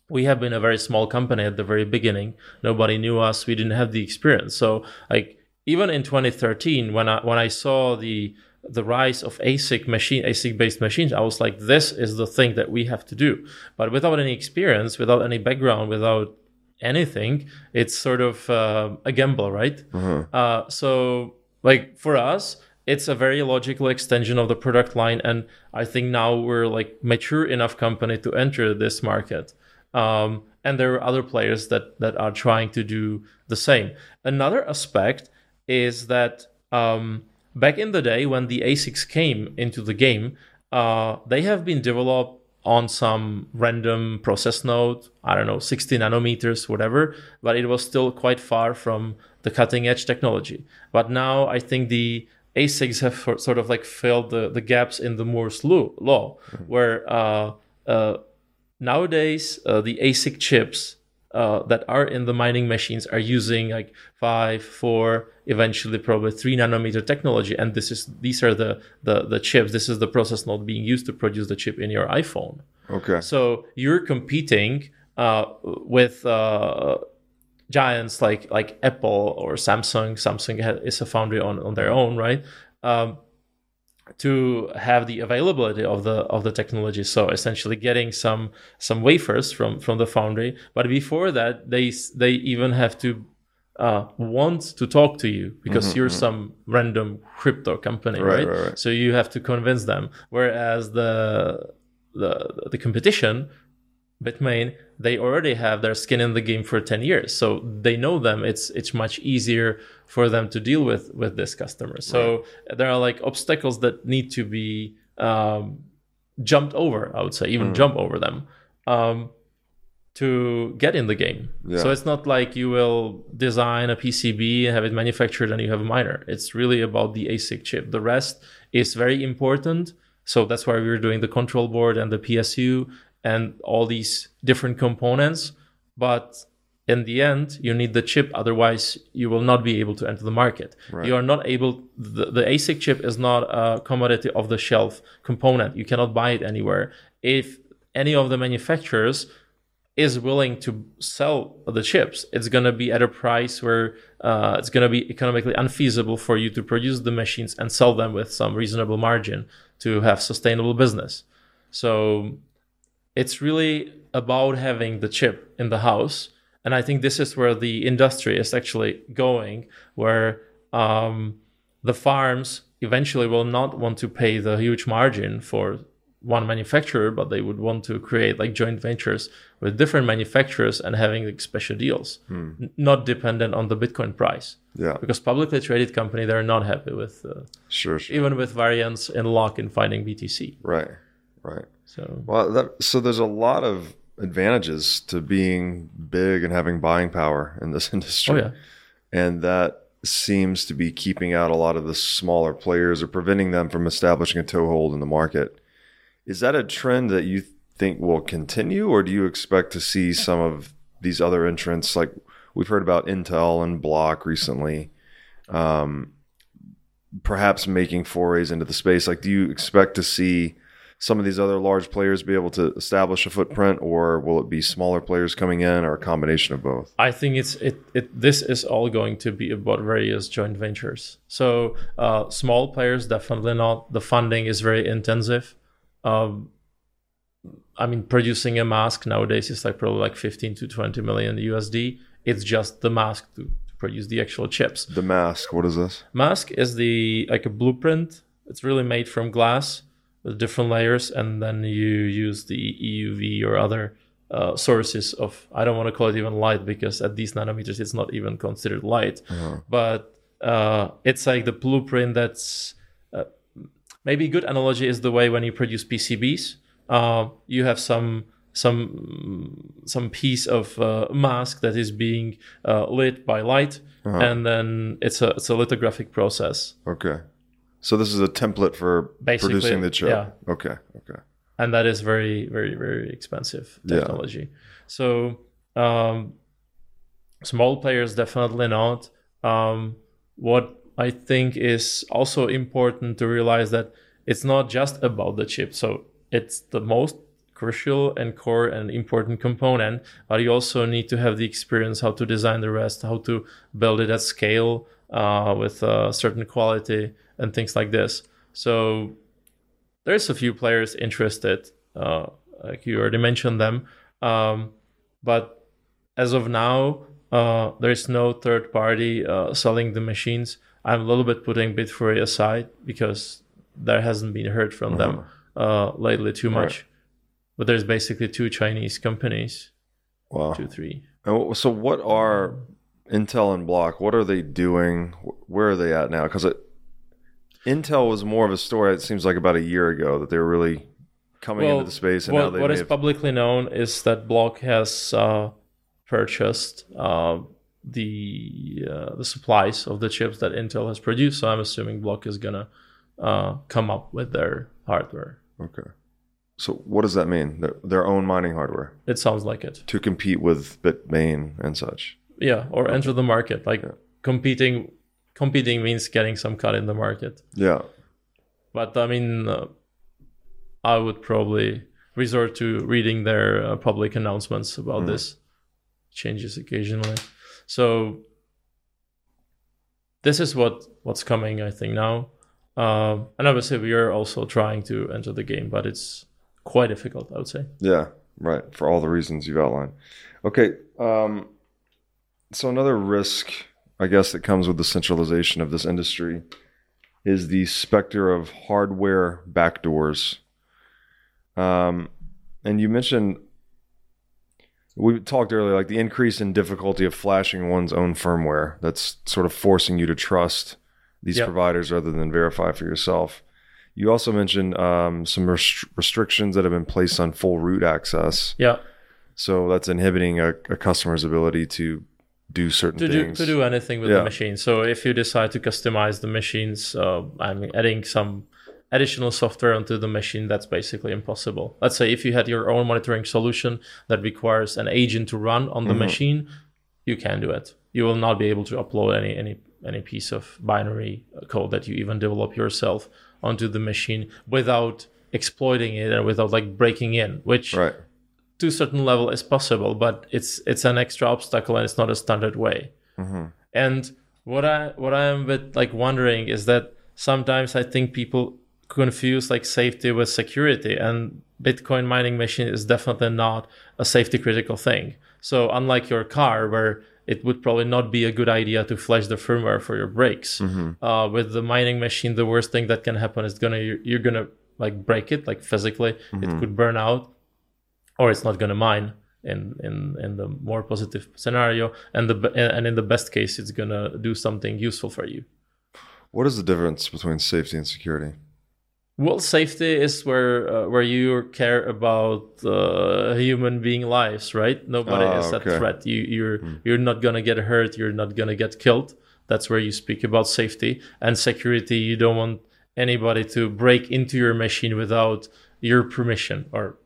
[SPEAKER 1] we have been a very small company at the very beginning. Nobody knew us. We didn't have the experience. So like even in 2013, when I when I saw the the rise of ASIC machine, ASIC based machines, I was like, this is the thing that we have to do. But without any experience, without any background, without anything, it's sort of uh, a gamble, right? Mm-hmm. Uh, so like for us, it's a very logical extension of the product line. And I think now we're like mature enough company to enter this market. Um, and there are other players that that are trying to do the same. Another aspect is that um, back in the day when the ASICs came into the game, uh, they have been developed on some random process node, I don't know, 60 nanometers, whatever, but it was still quite far from the cutting edge technology. But now I think the ASICs have sort of like filled the, the gaps in the Moore's law, mm-hmm. where uh, uh, nowadays uh, the ASIC chips uh, that are in the mining machines are using like five, four, eventually probably three nanometer technology, and this is these are the the the chips. This is the process node being used to produce the chip in your iPhone.
[SPEAKER 2] Okay.
[SPEAKER 1] So you're competing uh, with uh, giants like like Apple or Samsung. Samsung is a foundry on on their own, right? Um, to have the availability of the of the technology so essentially getting some some wafers from from the foundry but before that they they even have to uh, want to talk to you because mm-hmm, you're mm-hmm. some random crypto company right, right? Right, right? so you have to convince them whereas the the the competition Bitmain, they already have their skin in the game for 10 years. So they know them. It's it's much easier for them to deal with with this customer. So right. there are like obstacles that need to be um, jumped over, I would say, even mm. jump over them. Um, to get in the game. Yeah. So it's not like you will design a PCB and have it manufactured and you have a miner. It's really about the ASIC chip. The rest is very important. So that's why we're doing the control board and the PSU and all these different components. But in the end, you need the chip. Otherwise, you will not be able to enter the market. Right. You are not able, the, the ASIC chip is not a commodity of the shelf component. You cannot buy it anywhere. If any of the manufacturers is willing to sell the chips, it's going to be at a price where uh, it's going to be economically unfeasible for you to produce the machines and sell them with some reasonable margin to have sustainable business. So it's really about having the chip in the house. And I think this is where the industry is actually going, where um, the farms eventually will not want to pay the huge margin for one manufacturer, but they would want to create like joint ventures with different manufacturers and having like special deals, hmm. not dependent on the Bitcoin price.
[SPEAKER 2] Yeah.
[SPEAKER 1] Because publicly traded company, they're not happy with uh,
[SPEAKER 2] sure, sure,
[SPEAKER 1] even with variance in lock in finding BTC.
[SPEAKER 2] Right. Right. So well, that, so there's a lot of advantages to being big and having buying power in this industry.
[SPEAKER 1] Oh, yeah.
[SPEAKER 2] And that seems to be keeping out a lot of the smaller players or preventing them from establishing a toehold in the market. Is that a trend that you think will continue, or do you expect to see some of these other entrants, like we've heard about Intel and Block recently, um, perhaps making forays into the space? Like, do you expect to see some of these other large players be able to establish a footprint, or will it be smaller players coming in, or a combination of both?
[SPEAKER 1] I think it's it. it this is all going to be about various joint ventures. So uh, small players definitely not. The funding is very intensive. Um, I mean, producing a mask nowadays is like probably like 15 to 20 million USD. It's just the mask to, to produce the actual chips.
[SPEAKER 2] The mask, what is this?
[SPEAKER 1] Mask is the like a blueprint. It's really made from glass with different layers, and then you use the EUV or other uh, sources of. I don't want to call it even light because at these nanometers it's not even considered light, uh-huh. but uh, it's like the blueprint that's. Uh, maybe a good analogy is the way when you produce PCBs, uh, you have some some some piece of uh, mask that is being uh, lit by light, uh-huh. and then it's a it's a lithographic process.
[SPEAKER 2] Okay, so this is a template for Basically, producing the chip. Yeah. Okay. Okay.
[SPEAKER 1] And that is very very very expensive technology. Yeah. So um, small players definitely not. Um, what I think is also important to realize that it's not just about the chip. So it's the most crucial and core and important component but you also need to have the experience how to design the rest how to build it at scale uh, with a certain quality and things like this so there's a few players interested uh, like you already mentioned them um, but as of now uh, there's no third party uh, selling the machines i'm a little bit putting bitfury aside because there hasn't been heard from uh-huh. them uh, lately too much right. But there's basically two Chinese companies.
[SPEAKER 2] Wow.
[SPEAKER 1] Two, three.
[SPEAKER 2] And so what are Intel and Block? What are they doing? Where are they at now? Because Intel was more of a story. It seems like about a year ago that they were really coming well, into the space. And
[SPEAKER 1] well, what is have... publicly known is that Block has uh, purchased uh, the uh, the supplies of the chips that Intel has produced. So I'm assuming Block is gonna uh, come up with their hardware.
[SPEAKER 2] Okay. So what does that mean? Their, their own mining hardware
[SPEAKER 1] It sounds like it.
[SPEAKER 2] to compete with Bitmain and such.
[SPEAKER 1] Yeah, or enter the market. Like Yeah. competing, competing means getting some cut in the market.
[SPEAKER 2] Yeah.
[SPEAKER 1] But I mean, uh, I would probably resort to reading their uh, public announcements about mm. this. Changes occasionally. So this is what what's coming, I think now. Um, and obviously, we are also trying to enter the game, but it's quite difficult, I would say.
[SPEAKER 2] Yeah, right. For all the reasons you've outlined. Okay. Um, so another risk, I guess, that comes with the centralization of this industry is the specter of hardware backdoors. Um, and you mentioned we talked earlier, like the increase in difficulty of flashing one's own firmware. That's sort of forcing you to trust these yep. providers rather than verify for yourself. You also mentioned um, some rest- restrictions that have been placed on full root access.
[SPEAKER 1] Yeah.
[SPEAKER 2] So that's inhibiting a, a customer's ability to do certain
[SPEAKER 1] to
[SPEAKER 2] things.
[SPEAKER 1] Do, to do anything with yeah. the machine. So if you decide to customize the machines, uh, I'm adding some additional software onto the machine, that's basically impossible. Let's say if you had your own monitoring solution that requires an agent to run on the mm-hmm. machine, you can do it. You will not be able to upload any any any piece of binary code that you even develop yourself onto the machine without exploiting it and without like breaking in, which
[SPEAKER 2] right.
[SPEAKER 1] To a certain level is possible, but it's it's an extra obstacle and it's not a standard way. Mm-hmm. And what I what I am a bit like wondering is that sometimes I think people confuse like safety with security, and Bitcoin mining machine is definitely not a safety critical thing. So unlike your car, where it would probably not be a good idea to flash the firmware for your brakes. Mm-hmm. Uh, with the mining machine, the worst thing that can happen is gonna you're, you're gonna like break it, like physically, mm-hmm. it could burn out, or it's not gonna mine. In, in in the more positive scenario, and the and in the best case, it's gonna do something useful for you.
[SPEAKER 2] What is the difference between safety and security?
[SPEAKER 1] Well, safety is where uh, where you care about uh, human being lives, right? Nobody oh, is okay. a threat. You you're mm. you're not gonna get hurt. You're not gonna get killed. That's where you speak about safety and security. You don't want anybody to break into your machine without your permission or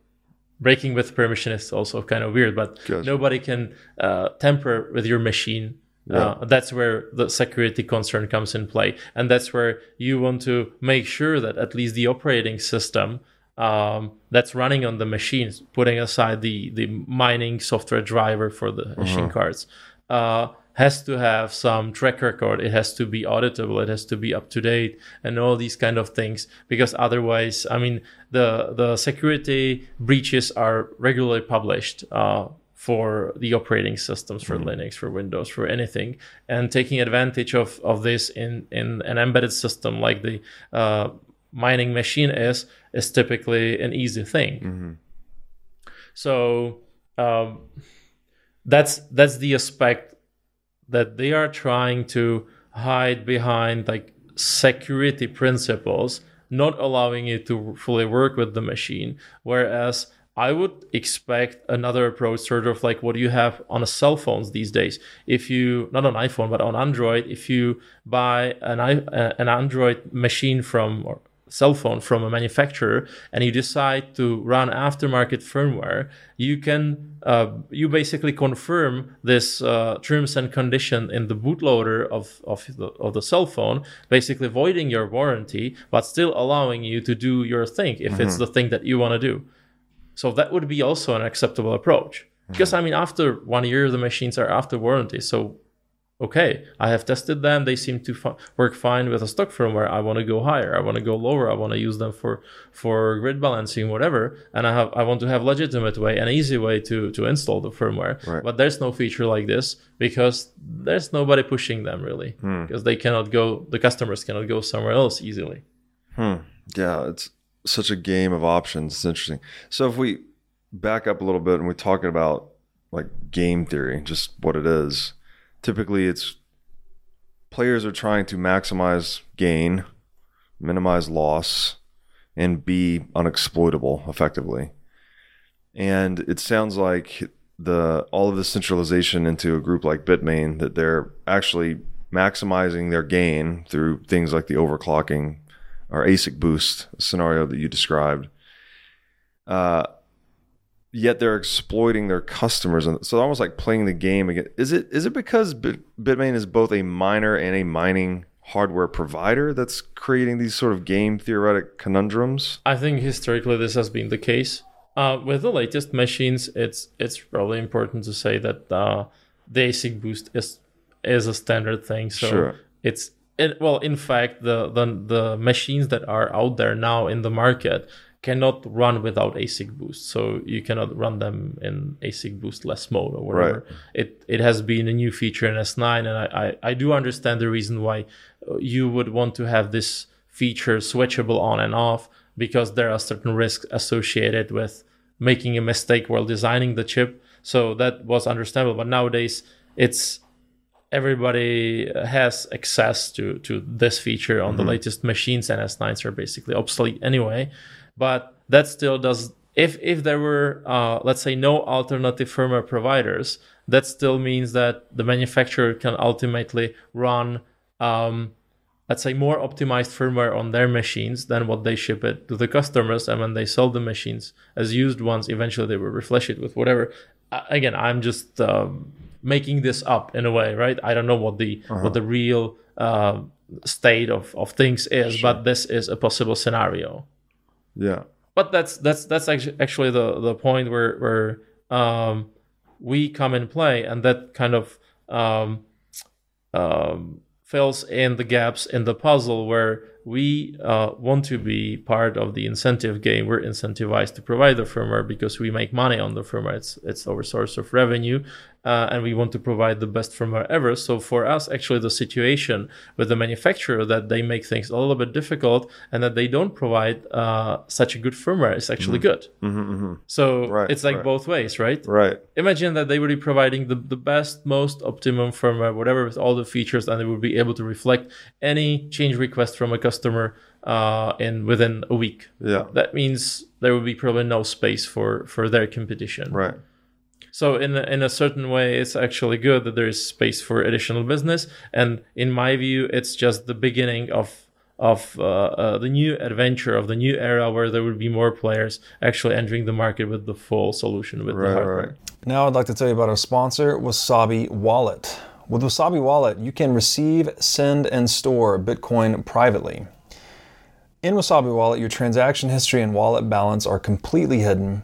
[SPEAKER 1] breaking with permission is also kind of weird but gotcha. nobody can uh, tamper with your machine yeah. Uh, that's where the security concern comes in play. And that's where you want to make sure that at least the operating system um, that's running on the machines, putting aside the, the mining software driver for the mm-hmm. machine cards, uh, has to have some track record. It has to be auditable. It has to be up to date and all these kind of things. Because otherwise, I mean, the, the security breaches are regularly published. Uh, for the operating systems for mm-hmm. Linux, for Windows, for anything, and taking advantage of, of this in, in an embedded system like the uh, mining machine is is typically an easy thing. Mm-hmm. So um, that's that's the aspect that they are trying to hide behind like security principles, not allowing you to fully work with the machine, whereas I would expect another approach, sort of like what you have on a cell phones these days. If you not on iPhone but on Android, if you buy an uh, an Android machine from or cell phone from a manufacturer and you decide to run aftermarket firmware, you can uh, you basically confirm this uh, terms and condition in the bootloader of of the, of the cell phone, basically voiding your warranty but still allowing you to do your thing if mm-hmm. it's the thing that you want to do. So that would be also an acceptable approach. Mm-hmm. Because I mean, after one year, the machines are after warranty. So, okay, I have tested them. They seem to f- work fine with a stock firmware. I want to go higher. I want to go lower. I want to use them for for grid balancing, whatever. And I have I want to have legitimate way, an easy way to to install the firmware. Right. But there's no feature like this because there's nobody pushing them really hmm. because they cannot go. The customers cannot go somewhere else easily.
[SPEAKER 2] Hmm. Yeah, it's such a game of options. It's interesting. So if we back up a little bit and we're talking about like game theory, just what it is, typically it's players are trying to maximize gain, minimize loss, and be unexploitable effectively. And it sounds like the all of the centralization into a group like Bitmain that they're actually maximizing their gain through things like the overclocking or ASIC boost scenario that you described. Uh, yet they're exploiting their customers, and so almost like playing the game again. Is it is it because Bit- Bitmain is both a miner and a mining hardware provider that's creating these sort of game theoretic conundrums?
[SPEAKER 1] I think historically this has been the case. Uh, with the latest machines, it's it's probably important to say that uh, the ASIC boost is is a standard thing. So sure. it's it, well, in fact, the, the the machines that are out there now in the market cannot run without ASIC boost. So you cannot run them in ASIC boostless mode or whatever. Right. It it has been a new feature in S9, and I, I, I do understand the reason why you would want to have this feature switchable on and off because there are certain risks associated with making a mistake while designing the chip. So that was understandable. But nowadays it's everybody has access to to this feature on mm-hmm. the latest machines and s9s are basically obsolete anyway but that still does if if there were uh, let's say no alternative firmware providers that still means that the manufacturer can ultimately run um, let's say more optimized firmware on their machines than what they ship it to the customers and when they sell the machines as used ones eventually they will refresh it with whatever uh, again i'm just um, making this up in a way, right? I don't know what the uh-huh. what the real uh, state of, of things is, sure. but this is a possible scenario.
[SPEAKER 2] Yeah.
[SPEAKER 1] But that's that's that's actually the the point where where um, we come in play, and that kind of um, um, fills in the gaps in the puzzle where we uh, want to be part of the incentive game. We're incentivized to provide the firmware because we make money on the firmware. It's it's our source of revenue, uh, and we want to provide the best firmware ever. So for us, actually, the situation with the manufacturer that they make things a little bit difficult and that they don't provide uh, such a good firmware is actually mm-hmm. good. Mm-hmm, mm-hmm. So right, it's like right. both ways, right?
[SPEAKER 2] Right.
[SPEAKER 1] Imagine that they would be providing the, the best, most optimum firmware, whatever, with all the features, and they would be able to reflect any change request from a customer uh, in within a week.
[SPEAKER 2] Yeah.
[SPEAKER 1] That means there would be probably no space for for their competition.
[SPEAKER 2] Right.
[SPEAKER 1] So in a, in a certain way, it's actually good that there is space for additional business. And in my view, it's just the beginning of of uh, uh, the new adventure of the new era where there would be more players actually entering the market with the full solution with right, the hardware. Right.
[SPEAKER 3] Now I'd like to tell you about our sponsor, Wasabi Wallet. With Wasabi Wallet, you can receive, send, and store Bitcoin privately. In Wasabi Wallet, your transaction history and wallet balance are completely hidden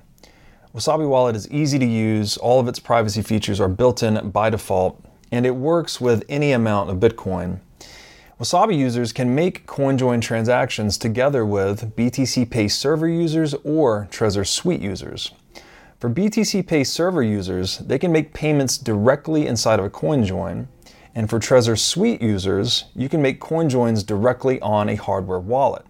[SPEAKER 3] Wasabi Wallet is easy to use, all of its privacy features are built in by default, and it works with any amount of Bitcoin. Wasabi users can make CoinJoin transactions together with BTC Pay server users or Trezor Suite users. For BTC Pay server users, they can make payments directly inside of a CoinJoin. And for Trezor Suite users, you can make CoinJoins directly on a hardware wallet.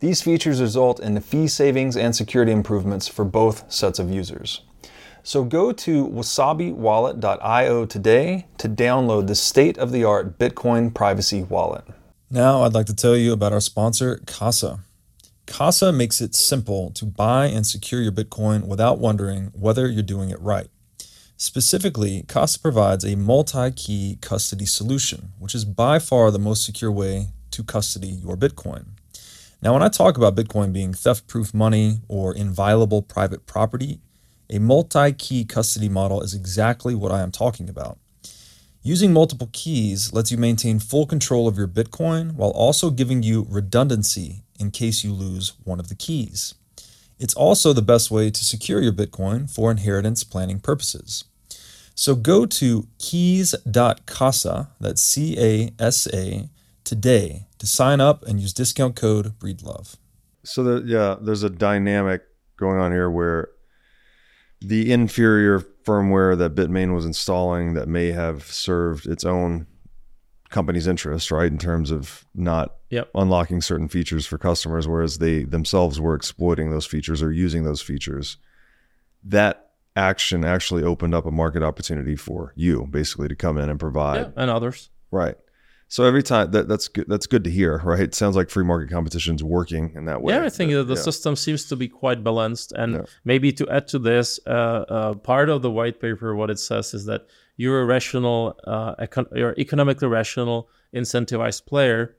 [SPEAKER 3] These features result in fee savings and security improvements for both sets of users. So go to wasabiwallet.io today to download the state of the art Bitcoin privacy wallet.
[SPEAKER 6] Now, I'd like to tell you about our sponsor, Casa. Casa makes it simple to buy and secure your Bitcoin without wondering whether you're doing it right. Specifically, Casa provides a multi key custody solution, which is by far the most secure way to custody your Bitcoin. Now, when I talk about Bitcoin being theft proof money or inviolable private property, a multi key custody model is exactly what I am talking about. Using multiple keys lets you maintain full control of your Bitcoin while also giving you redundancy in case you lose one of the keys. It's also the best way to secure your Bitcoin for inheritance planning purposes. So go to keys.casa, that's C A S A, today to sign up and use discount code breedlove.
[SPEAKER 2] So there, yeah, there's a dynamic going on here where the inferior firmware that Bitmain was installing that may have served its own company's interest, right, in terms of not
[SPEAKER 1] yep.
[SPEAKER 2] unlocking certain features for customers, whereas they themselves were exploiting those features or using those features. That action actually opened up a market opportunity for you, basically, to come in and provide,
[SPEAKER 1] yeah, and others,
[SPEAKER 2] right. So every time that that's good that's good to hear, right? It sounds like free market competition is working in that way.
[SPEAKER 1] Yeah, I think the yeah. system seems to be quite balanced. And yeah. maybe to add to this, uh, uh, part of the white paper, what it says is that you're a rational, uh, econ- you're economically rational, incentivized player.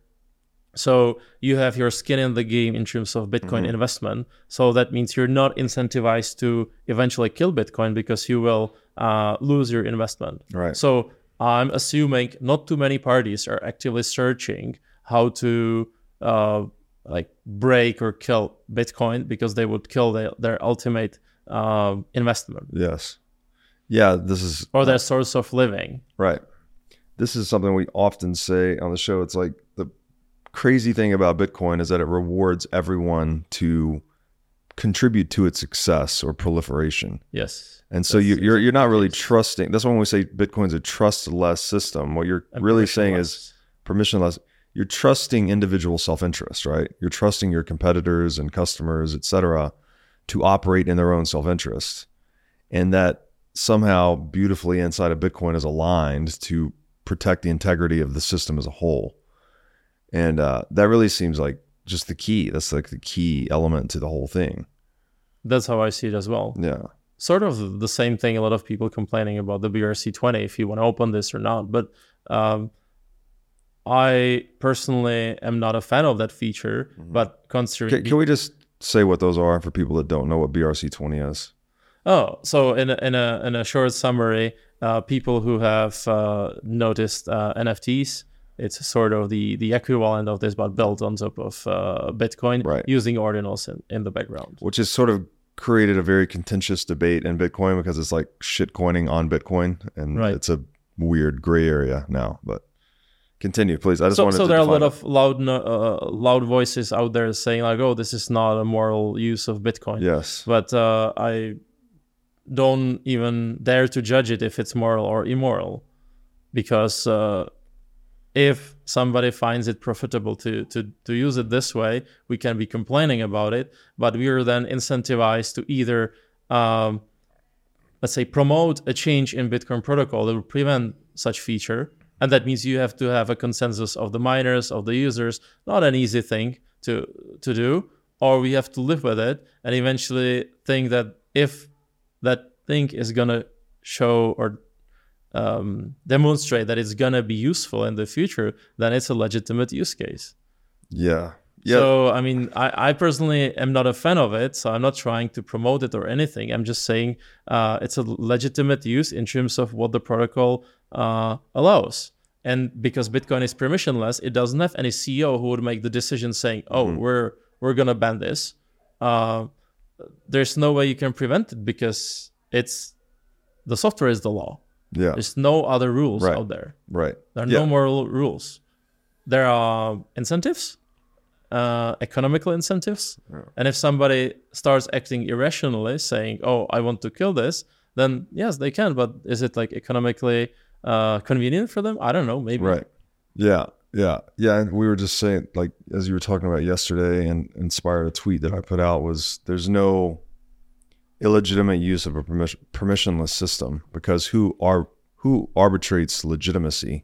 [SPEAKER 1] So you have your skin in the game in terms of Bitcoin mm-hmm. investment. So that means you're not incentivized to eventually kill Bitcoin because you will uh, lose your investment.
[SPEAKER 2] Right.
[SPEAKER 1] So I'm assuming not too many parties are actively searching how to uh, like break or kill Bitcoin because they would kill the, their ultimate uh, investment.
[SPEAKER 2] Yes. Yeah, this is
[SPEAKER 1] or their source of living.
[SPEAKER 2] Right. This is something we often say on the show. It's like the crazy thing about Bitcoin is that it rewards everyone to contribute to its success or proliferation.
[SPEAKER 1] Yes.
[SPEAKER 2] And so you, are you're, you're not really trusting. That's why when we say Bitcoin's a trustless system. What you're and really saying is permissionless. You're trusting individual self-interest, right? You're trusting your competitors and customers, et cetera, to operate in their own self-interest, and that somehow beautifully inside of Bitcoin is aligned to protect the integrity of the system as a whole. And uh, that really seems like just the key. That's like the key element to the whole thing.
[SPEAKER 1] That's how I see it as well.
[SPEAKER 2] Yeah
[SPEAKER 1] sort of the same thing. A lot of people complaining about the BRC20 if you want to open this or not. But um, I personally am not a fan of that feature. Mm-hmm. But considering,
[SPEAKER 2] can, can, we just say what those are for people that don't know what BRC20 is?
[SPEAKER 1] Oh, so in a, in a in a short summary, uh, people who have uh, noticed uh, NFTs. It's sort of the, the equivalent of this, but built on top of uh, Bitcoin
[SPEAKER 2] right.
[SPEAKER 1] using ordinals in, in the background.
[SPEAKER 2] Which is sort of created a very contentious debate in Bitcoin because it's like shit coining on Bitcoin, and right. it's a weird gray area now. But continue, please. I just
[SPEAKER 1] so,
[SPEAKER 2] wanted
[SPEAKER 1] so
[SPEAKER 2] to
[SPEAKER 1] there are a lot of loud uh, loud voices out there saying like, "Oh, this is not a moral use of Bitcoin."
[SPEAKER 2] Yes,
[SPEAKER 1] but uh, I don't even dare to judge it if it's moral or immoral, because uh, if somebody finds it profitable to, to, to use it this way, we can be complaining about it. But we are then incentivized to either, um, let's say, promote a change in Bitcoin protocol that will prevent such feature. And that means you have to have a consensus of the miners, of the users. Not an easy thing to, to do. Or we have to live with it and eventually think that if that thing is going to show or um, demonstrate that it's gonna be useful in the future, then it's a legitimate use case.
[SPEAKER 2] Yeah. Yeah.
[SPEAKER 1] So I mean, I, I personally am not a fan of it, so I'm not trying to promote it or anything. I'm just saying uh, it's a legitimate use in terms of what the protocol uh, allows. And because Bitcoin is permissionless, it doesn't have any CEO who would make the decision saying, "Oh, mm-hmm. we're we're gonna ban this." Uh, there's no way you can prevent it because it's the software is the law.
[SPEAKER 2] Yeah.
[SPEAKER 1] There's no other rules
[SPEAKER 2] right.
[SPEAKER 1] out there.
[SPEAKER 2] Right.
[SPEAKER 1] There are
[SPEAKER 2] yeah.
[SPEAKER 1] no more rules. There are incentives uh, economical incentives. Yeah. And if somebody starts acting irrationally, saying, "Oh, I want to kill this," then yes, they can. But is it like economically uh, convenient for them? I don't know. Maybe.
[SPEAKER 2] Right. Yeah. Yeah. Yeah. And we were just saying, like, as you were talking about yesterday, and inspired a tweet that I put out was there's no illegitimate use of a permission, permissionless system because who are who arbitrates legitimacy?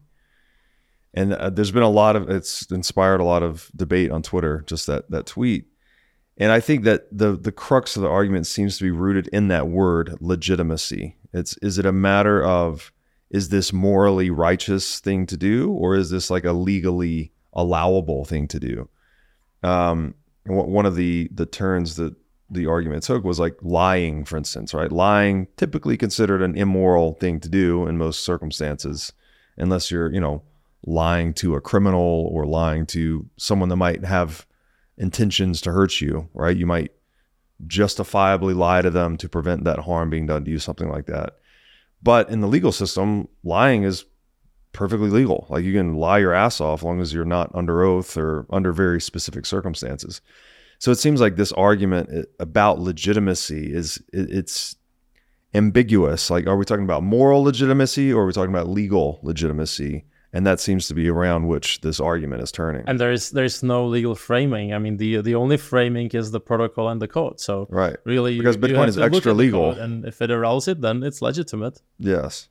[SPEAKER 2] And uh, there's been a lot of it's inspired a lot of debate on Twitter. Just that that tweet. And I think that the the crux of the argument seems to be rooted in that word legitimacy. It's is it a matter of is this morally righteous thing to do or is this like a legally allowable thing to do? Um, one of the the turns that the argument took was like lying, for instance, right? Lying typically considered an immoral thing to do in most circumstances, unless you're you know lying to a criminal or lying to someone that might have intentions to hurt you, right? You might justifiably lie to them to prevent that harm being done to you, something like that. But in the legal system, lying is perfectly legal. Like you can lie your ass off as long as you're not under oath or under very specific circumstances. So it seems like this argument about legitimacy is it's ambiguous. Like, are we talking about moral legitimacy or are we talking about legal legitimacy? and that seems to be around which this argument is turning.
[SPEAKER 1] And there is there is no legal framing. I mean, the the only framing is the protocol and the code. So
[SPEAKER 2] right,
[SPEAKER 1] really,
[SPEAKER 2] because Bitcoin you is extra legal,
[SPEAKER 1] and if it allows it, then it's legitimate.
[SPEAKER 2] Yes,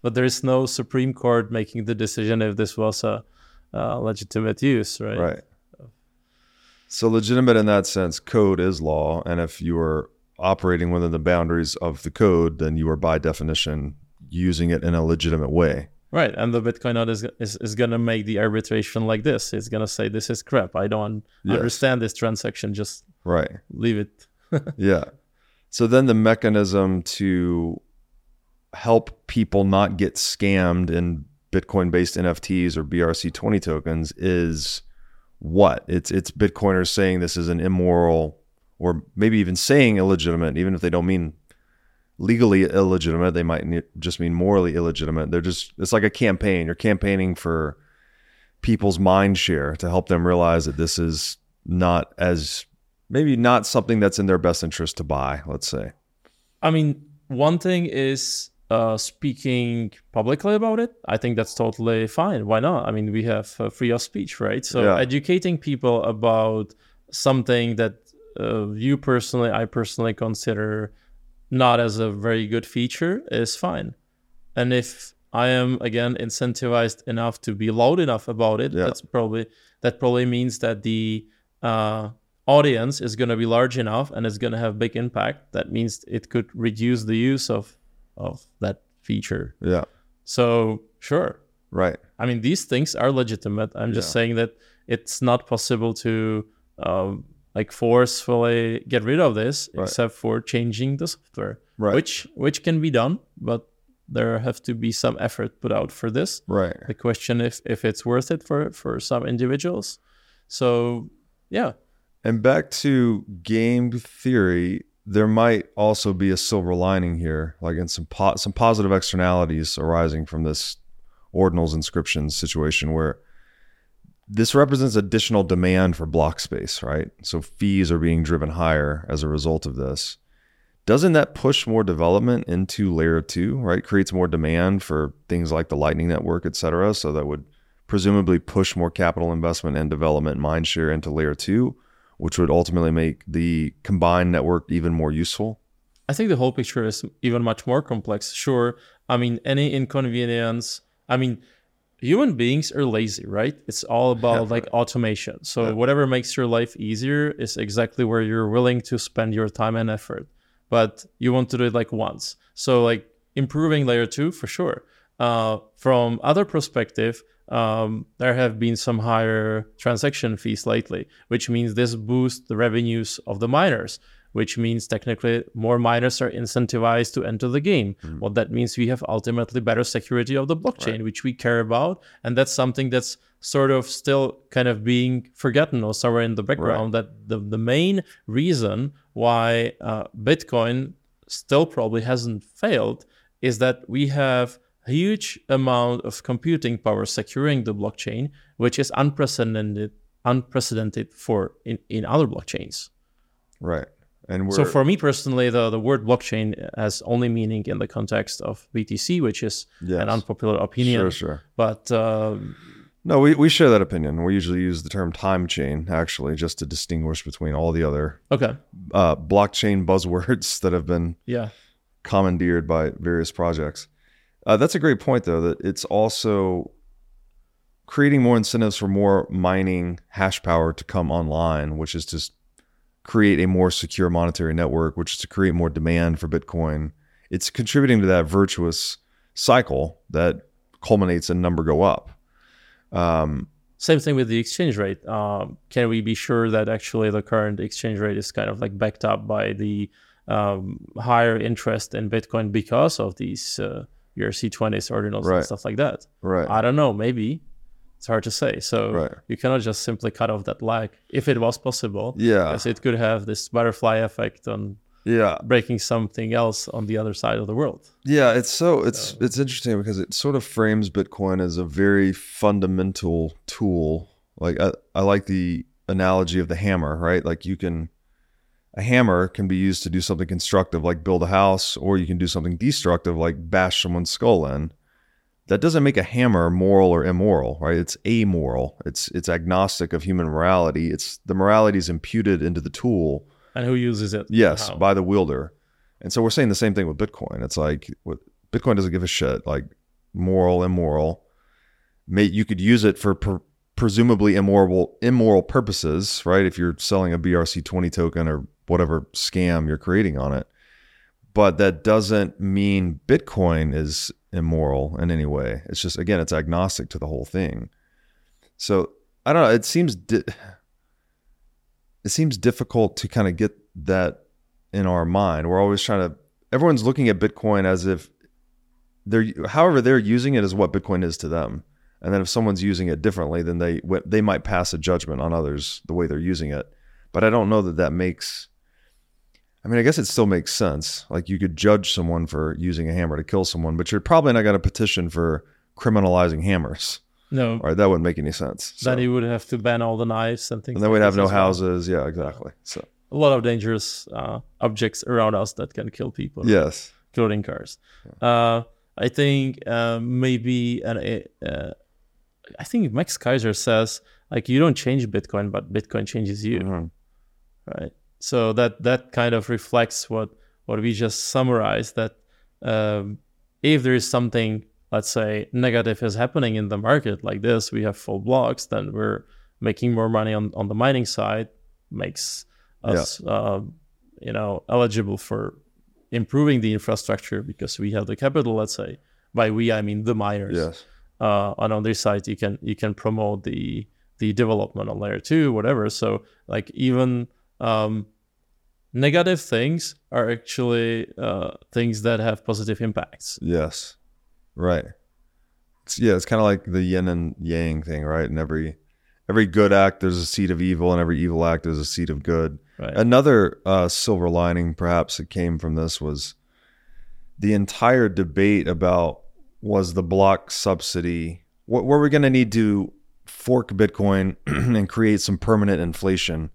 [SPEAKER 1] but there is no Supreme Court making the decision if this was a uh, legitimate use, right?
[SPEAKER 2] Right. So legitimate in that sense, code is law, and if you are operating within the boundaries of the code, then you are by definition using it in a legitimate way.
[SPEAKER 1] Right, and the Bitcoin node is, is, is going to make the arbitration like this. It's going to say this is crap. I don't yes. understand this transaction. Just
[SPEAKER 2] right,
[SPEAKER 1] leave it.
[SPEAKER 2] yeah. So then the mechanism to help people not get scammed in Bitcoin-based NFTs or BRC20 tokens is what? It's it's Bitcoiners saying this is an immoral or maybe even saying illegitimate, even if they don't mean legally illegitimate. They might just mean morally illegitimate. They're just, it's like a campaign. You're campaigning for people's mind share to help them realize that this is not as, maybe not something that's in their best interest to buy, let's say.
[SPEAKER 1] I mean, one thing is uh, speaking publicly about it. I think that's totally fine. Why not? I mean, we have uh, free of speech, right? So yeah. educating people about something that uh, you personally, I personally consider not as a very good feature is fine. And if I am again incentivized enough to be loud enough about it, yeah. that's probably that probably means that the uh, audience is going to be large enough and it's going to have big impact. That means it could reduce the use of of that feature.
[SPEAKER 2] Yeah.
[SPEAKER 1] So sure.
[SPEAKER 2] Right.
[SPEAKER 1] I mean, these things are legitimate. I'm just yeah. saying that it's not possible to um, like forcefully get rid of this right. except for changing the software right. which which can be done but there have to be some effort put out for this
[SPEAKER 2] right
[SPEAKER 1] the question if if it's worth it for for some individuals so yeah
[SPEAKER 2] and back to game theory there might also be a silver lining here like in some po- some positive externalities arising from this ordinals inscriptions situation where this represents additional demand for block space, right? So fees are being driven higher as a result of this. Doesn't that push more development into layer two, right? Creates more demand for things like the Lightning Network, et cetera. So that would presumably push more capital investment and development mindshare into layer two, which would ultimately make the combined network even more useful.
[SPEAKER 1] I think the whole picture is even much more complex. Sure. I mean, any inconvenience, I mean, human beings are lazy, right? It's all about yeah, like automation. So yeah. whatever makes your life easier is exactly where you're willing to spend your time and effort. But you want to do it like once. So like improving layer two for sure. Uh, from other perspective, um, there have been some higher transaction fees lately, which means this boosts the revenues of the miners which means technically more miners are incentivized to enter the game. Mm. What that means, we have ultimately better security of the blockchain, right. which we care about. And that's something that's sort of still kind of being forgotten or somewhere in the background. Right. That the, the main reason why uh, Bitcoin still probably hasn't failed is that we have huge amount of computing power securing the blockchain, which is unprecedented unprecedented for in, in other blockchains.
[SPEAKER 2] Right.
[SPEAKER 1] And so for me personally, the, the word blockchain has only meaning in the context of BTC, which is yes. an unpopular opinion.
[SPEAKER 2] Sure, sure.
[SPEAKER 1] But uh,
[SPEAKER 2] no, we, we share that opinion. We usually use the term time chain actually just to distinguish between all the other
[SPEAKER 1] okay
[SPEAKER 2] uh, blockchain buzzwords that have been
[SPEAKER 1] yeah
[SPEAKER 2] commandeered by various projects. Uh, that's a great point though that it's also creating more incentives for more mining hash power to come online, which is to create a more secure monetary network, which is to create more demand for Bitcoin. It's contributing to that virtuous cycle that culminates in number go up.
[SPEAKER 1] Um, Same thing with the exchange rate. Um, can we be sure that actually the current exchange rate is kind of like backed up by the um, higher interest in Bitcoin because of these uh, BRC20s, ordinals, right. and stuff like that?
[SPEAKER 2] Right.
[SPEAKER 1] I don't know. Maybe it's hard to say. So right. you cannot just simply cut off that lag if it was possible.
[SPEAKER 2] Yeah.
[SPEAKER 1] Because it could have this butterfly effect on
[SPEAKER 2] yeah
[SPEAKER 1] breaking something else on the other side of the world.
[SPEAKER 2] Yeah, it's so it's so. it's interesting because it sort of frames Bitcoin as a very fundamental tool. Like I, I like the analogy of the hammer, right? Like you can a hammer can be used to do something constructive like build a house or you can do something destructive like bash someone's skull in that doesn't make a hammer moral or immoral, right? It's amoral. It's it's agnostic of human morality. It's the morality is imputed into the tool.
[SPEAKER 1] And who uses it?
[SPEAKER 2] Yes, by the wielder. And so we're saying the same thing with Bitcoin. It's like Bitcoin doesn't give a shit, like moral, immoral. May, you could use it for per, presumably immoral immoral purposes, right? If you're selling a BRC20 token or whatever scam you're creating on it. But that doesn't mean Bitcoin is immoral in any way. It's just again, it's agnostic to the whole thing. So I don't know. It seems di- it seems difficult to kind of get that in our mind. We're always trying to. Everyone's looking at Bitcoin as if they're, however, they're using it as what Bitcoin is to them. And then if someone's using it differently, then they they might pass a judgment on others the way they're using it. But I don't know that that makes I mean, I guess it still makes sense. Like you could judge someone for using a hammer to kill someone, but you're probably not going to petition for criminalizing hammers.
[SPEAKER 1] No.
[SPEAKER 2] Right. That wouldn't make any sense.
[SPEAKER 1] So. Then you would have to ban all the knives and things.
[SPEAKER 2] And then we'd have no houses. Well. Yeah, exactly. So
[SPEAKER 1] a lot of dangerous uh, objects around us that can kill people.
[SPEAKER 2] Yes.
[SPEAKER 1] Including cars. Yeah. Uh, I think uh, maybe an, uh, I think Max Keiser says like you don't change Bitcoin, but Bitcoin changes you. Mm-hmm. Right. So that that kind of reflects what what we just summarized. That um, if there is something, let's say, negative is happening in the market like this, we have full blocks, then we're making more money on on the mining side, makes us, yeah. uh, you know, eligible for improving the infrastructure because we have the capital. Let's say by we I mean the miners.
[SPEAKER 2] Yes.
[SPEAKER 1] Uh, and on this side, you can you can promote the the development on layer two, whatever. So like even um, negative things are actually uh, things that have positive impacts.
[SPEAKER 2] Yes, right. It's, yeah, it's kind of like the yin and yang thing, right? And every every good act there's a seed of evil, and every evil act there's a seed of good.
[SPEAKER 1] Right.
[SPEAKER 2] Another uh, silver lining, perhaps, that came from this was the entire debate about was the block subsidy. What were we going to need to fork Bitcoin and create some permanent inflation?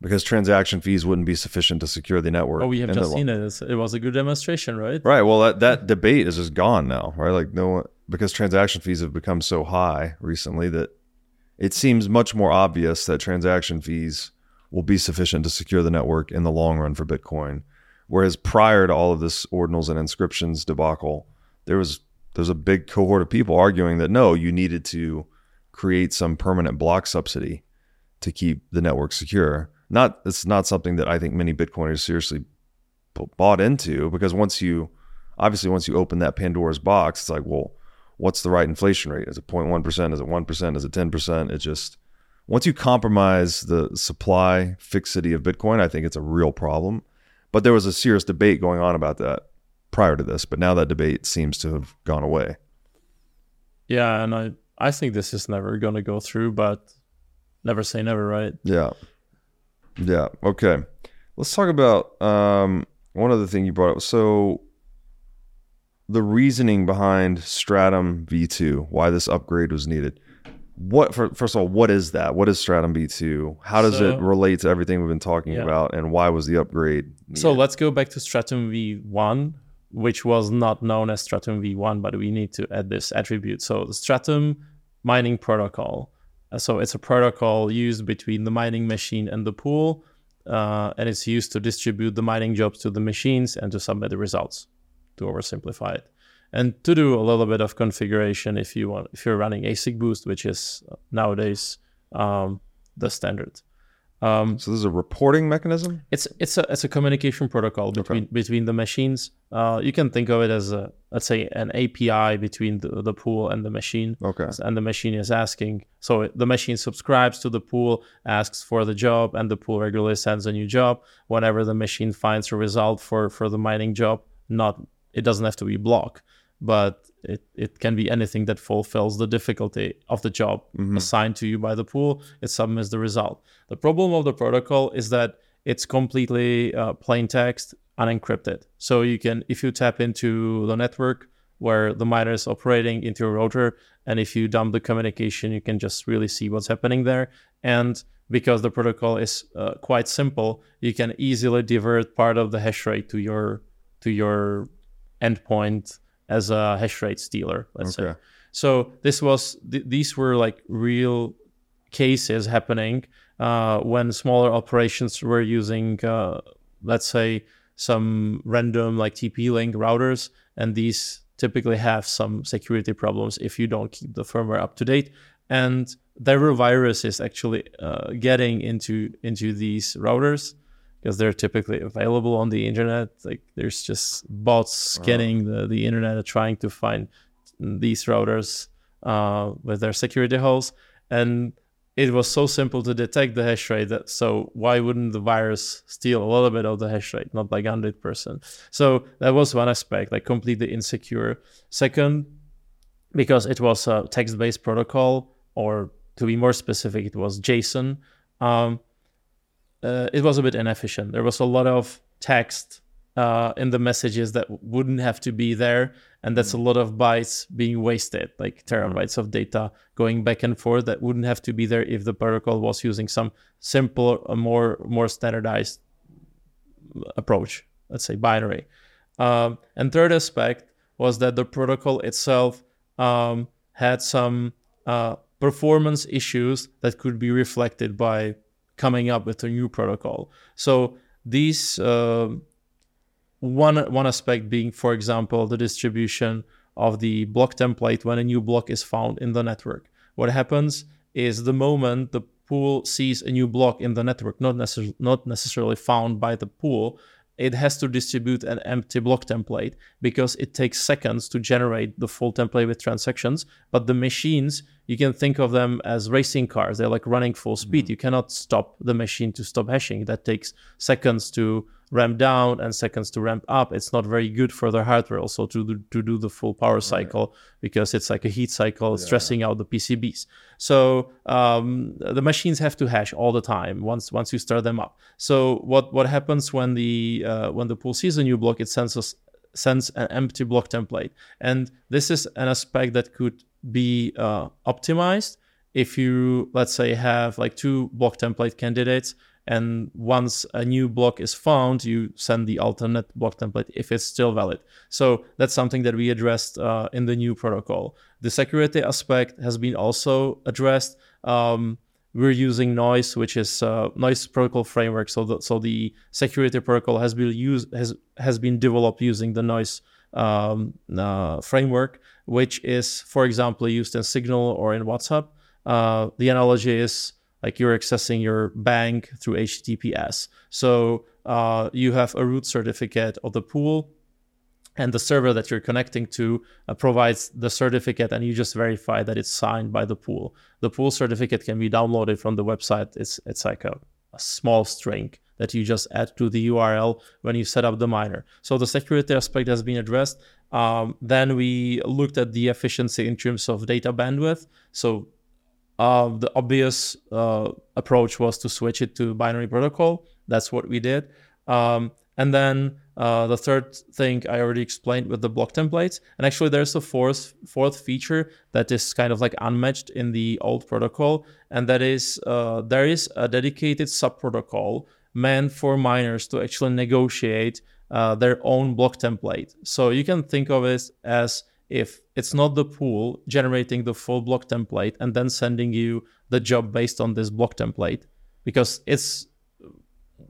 [SPEAKER 2] Because transaction fees wouldn't be sufficient to secure the network.
[SPEAKER 1] Oh, we have just seen it. It was a good demonstration, right?
[SPEAKER 2] Right. Well, that, that debate is just gone now, right? Like no one, because transaction fees have become so high recently that it seems much more obvious that transaction fees will be sufficient to secure the network in the long run for Bitcoin. Whereas prior to all of this ordinals and inscriptions debacle, there was there's a big cohort of people arguing that no, you needed to create some permanent block subsidy to keep the network secure not it's not something that I think many Bitcoiners seriously bought into because once you obviously once you open that Pandora's box, it's like, well, what's the right inflation rate? Is it 0.1 percent? Is it one percent? Is it 10 percent? It just once you compromise the supply fixity of Bitcoin, I think it's a real problem. But there was a serious debate going on about that prior to this, but now that debate seems to have gone away.
[SPEAKER 1] Yeah, and I I think this is never going to go through, but never say never, right?
[SPEAKER 2] Yeah. Yeah. Okay. Let's talk about um, one other thing you brought up. So, the reasoning behind Stratum V2, why this upgrade was needed. what for, first of all, what is that? What is Stratum V2? How does so, it relate to everything we've been talking yeah. about, and why was the upgrade?
[SPEAKER 1] Needed? So let's go back to Stratum V1, which was not known as Stratum V1, but we need to add this attribute. So the Stratum mining protocol. Uh, so it's a protocol used between the mining machine and the pool, uh, and it's used to distribute the mining jobs to the machines and to submit the results. To oversimplify it and to do a little bit of configuration if you want if you're running ASIC boost which is nowadays um, the standard
[SPEAKER 2] um, so this is a reporting mechanism?
[SPEAKER 1] It's it's a it's a communication protocol between okay. between the machines. Uh, you can think of it as a let's say an api between the, the pool and the machine.
[SPEAKER 2] Okay.
[SPEAKER 1] And the machine is asking. So the machine subscribes to the pool asks for the job and the pool regularly sends a new job. Whenever the machine finds a result for for the mining job not it doesn't have to be block but it, it can be anything that fulfills the difficulty of the job mm-hmm. assigned to you by the pool. It submits the result. The problem of the protocol is that it's completely uh, plain text, unencrypted. So you can, if you tap into the network where the miner is operating into a router, and if you dump the communication, you can just really see what's happening there. And because the protocol is uh, quite simple, you can easily divert part of the hash rate to your to your endpoint as a hash rate stealer, let's okay. say. So this was th- these were like real cases happening uh, when smaller operations were using, uh, let's say, some random like TP-Link routers, and these typically have some security problems if you don't keep the firmware up to date. And there were viruses actually uh, getting into into these routers because they're typically available on the internet. Like there's just bots scanning the, the internet trying to find these routers uh, with their security holes. And it was so simple to detect the hash rate that so why wouldn't the virus steal a little bit of the hash rate, not like 100%? So that was one aspect, like completely insecure. Second, because it was a text-based protocol, or to be more specific, it was JSON. Um, uh, it was a bit inefficient. There was a lot of text uh, in the messages that wouldn't have to be there, and that's mm. a lot of bytes being wasted, like terabytes mm. of data going back and forth that wouldn't have to be there if the protocol was using some simple, more more standardized approach, let's say binary. Um, and third aspect was that the protocol itself um, had some uh, performance issues that could be reflected by coming up with a new protocol. So these uh, one one aspect being, for example, the distribution of the block template when a new block is found in the network. What happens is the moment the pool sees a new block in the network, not, necess- not necessarily found by the pool, it has to distribute an empty block template because it takes seconds to generate the full template with transactions. But the machines you can think of them as racing cars. They're like running full speed. Mm-hmm. You cannot stop the machine to stop hashing. That takes seconds to ramp down and seconds to ramp up. It's not very good for the hardware also to do, to do the full power cycle right. because it's like a heat cycle, yeah. stressing out the PCBs. So um, the machines have to hash all the time once once you start them up. So what what happens when the uh, when the pool sees a new block? It sends us sends an empty block template, and this is an aspect that could be uh, optimized if you let's say have like two block template candidates. And once a new block is found you send the alternate block template if it's still valid. So that's something that we addressed uh, in the new protocol. The security aspect has been also addressed. Um, we're using noise which is uh, noise protocol framework so the, so the security protocol has been used has has been developed using the noise um, uh, framework, which is, for example, used in Signal or in WhatsApp. Uh, the analogy is like you're accessing your bank through HTTPS. So uh, you have a root certificate of the pool, and the server that you're connecting to uh, provides the certificate, and you just verify that it's signed by the pool. The pool certificate can be downloaded from the website. It's it's like a, a small string that you just add to the URL when you set up the miner. So the security aspect has been addressed. Um, then we looked at the efficiency in terms of data bandwidth. So uh, the obvious uh, approach was to switch it to binary protocol. That's what we did. Um, and then Uh, the third thing I already explained with the block templates, and actually there's a fourth fourth feature that is kind of like unmatched in the old protocol, and that is uh, there is a dedicated sub protocol meant for miners to actually negotiate uh, their own block template. So you can think of it as if it's not the pool generating the full block template and then sending you the job based on this block template because it's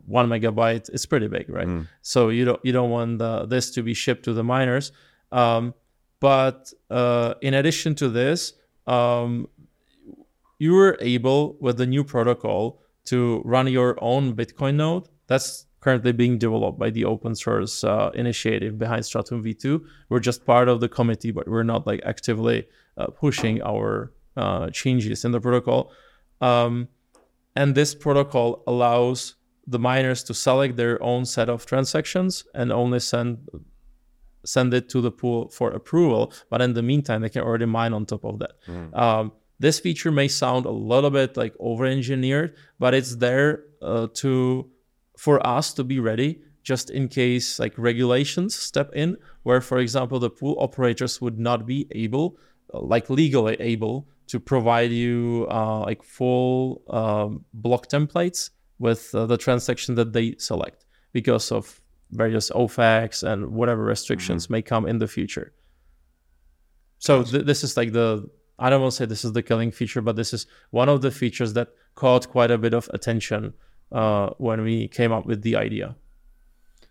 [SPEAKER 1] one megabyte it's pretty big right? Mm. so you don't you don't want the, this to be shipped to the miners. Um, but uh, in addition to this um, you were able with the new protocol to run your own bitcoin node that's currently being developed by the open source uh, initiative behind stratum v2 we're just part of the committee but we're not like actively uh, pushing our uh, changes in the protocol. Um, and this protocol allows the miners to select their own set of transactions and only send send it to the pool for approval. But in the meantime, they can already mine on top of that. Mm. Um, this feature may sound a little bit like over-engineered, but it's there uh, to for us to be ready just in case like regulations step in where for example the pool operators would not be able uh, like legally able to provide you uh, like full um, block templates with uh, the transaction that they select because of various OFACs and whatever restrictions mm-hmm. may come in the future. So th- this is like the I don't want to say this is the killing feature, but this is one of the features that caught quite a bit of attention uh, when we came up with the idea.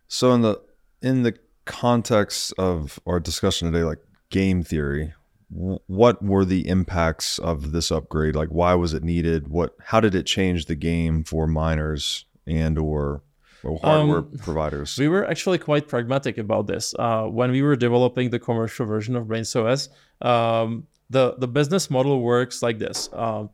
[SPEAKER 2] So in the in the context of our discussion today, like game theory, what were the impacts of this upgrade? Like why was it needed? What how did it change the game for miners and or, or hardware um, providers?
[SPEAKER 1] we were actually quite pragmatic about this. Uh, when we were developing the commercial version of Braiins OS um, the the business model works like this. Um,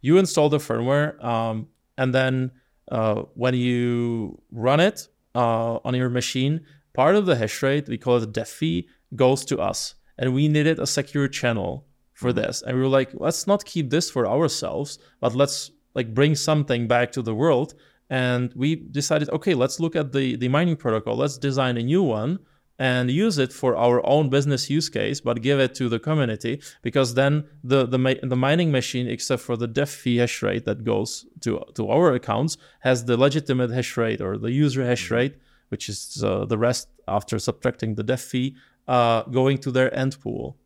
[SPEAKER 1] you install the firmware um, and then uh, when you run it uh, on your machine part of the hash rate we call it the dev fee goes to us and we needed a secure channel for mm-hmm. this and we were like let's not keep this for ourselves but let's like bring something back to the world and we decided okay let's look at the the mining protocol let's design a new one and use it for our own business use case but give it to the community because then the the, the mining machine except for the dev fee hash rate that goes to to our accounts has the legitimate hash rate or the user hash mm-hmm. rate which is uh, the rest after subtracting the dev fee uh, going to their end pool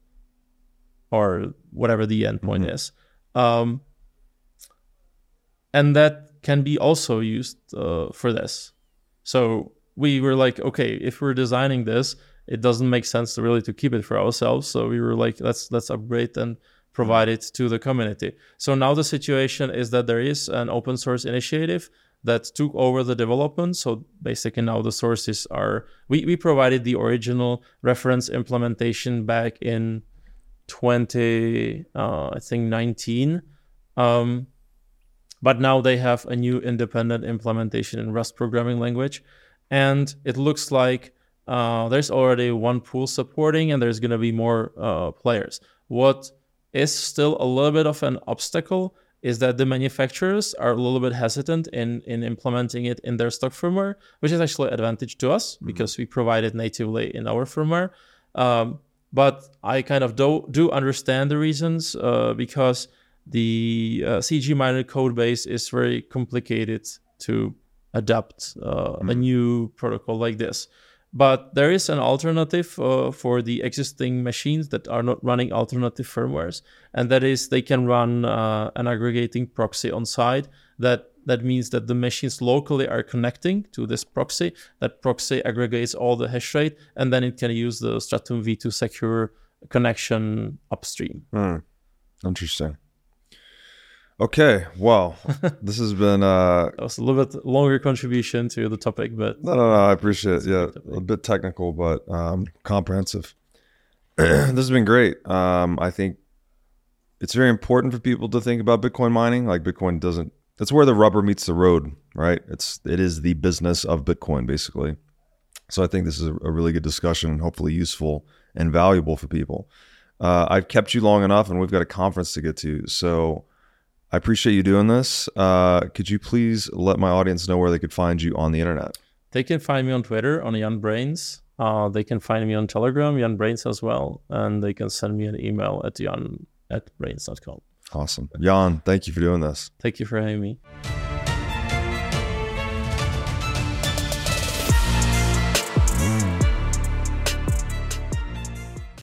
[SPEAKER 1] or whatever the endpoint mm-hmm. is. Um, and that can be also used uh, for this. So we were like, okay, if we're designing this, it doesn't make sense to really to keep it for ourselves. So we were like, let's let's upgrade and provide it to the community. So now the situation is that there is an open source initiative that took over the development. So basically now the sources are we, we provided the original reference implementation back in 20 uh, I think 19. Um, but now they have a new independent implementation in Rust programming language. And it looks like uh, there's already one pool supporting and there's going to be more uh, players. What is still a little bit of an obstacle is that the manufacturers are a little bit hesitant in, in implementing it in their stock firmware, which is actually an advantage to us mm-hmm. because we provide it natively in our firmware. Um, but I kind of do, do understand the reasons uh, because the uh, CGMiner code base is very complicated to adapt uh, mm-hmm. a new protocol like this. But there is an alternative uh, for the existing machines that are not running alternative firmwares, and that is they can run uh, an aggregating proxy on site. That that means that the machines locally are connecting to this proxy. That proxy aggregates all the hash rate, and then it can use the Stratum v2 secure connection upstream.
[SPEAKER 2] Mm. Interesting. Okay, well, this has been uh
[SPEAKER 1] that was a little bit longer contribution to the topic, but
[SPEAKER 2] no, no, no, I appreciate it. Yeah, a bit technical, but um, comprehensive. this has been great. Um, I think it's very important for people to think about Bitcoin mining. Like Bitcoin doesn't. That's where the rubber meets the road, right? It's it is the business of Bitcoin, basically. So I think this is a, a really good discussion and hopefully useful and valuable for people. Uh, I've kept you long enough, and we've got a conference to get to, so. I appreciate you doing this. Uh, could you please let my audience know where they could find you on the internet?
[SPEAKER 1] They can find me on Twitter on Jan Braiins. Uh, they can find me on Telegram, Jan Braiins as well, and they can send me an email at jan at braiins.com.
[SPEAKER 2] Awesome. Jan, thank you for doing this.
[SPEAKER 1] Thank you for having me.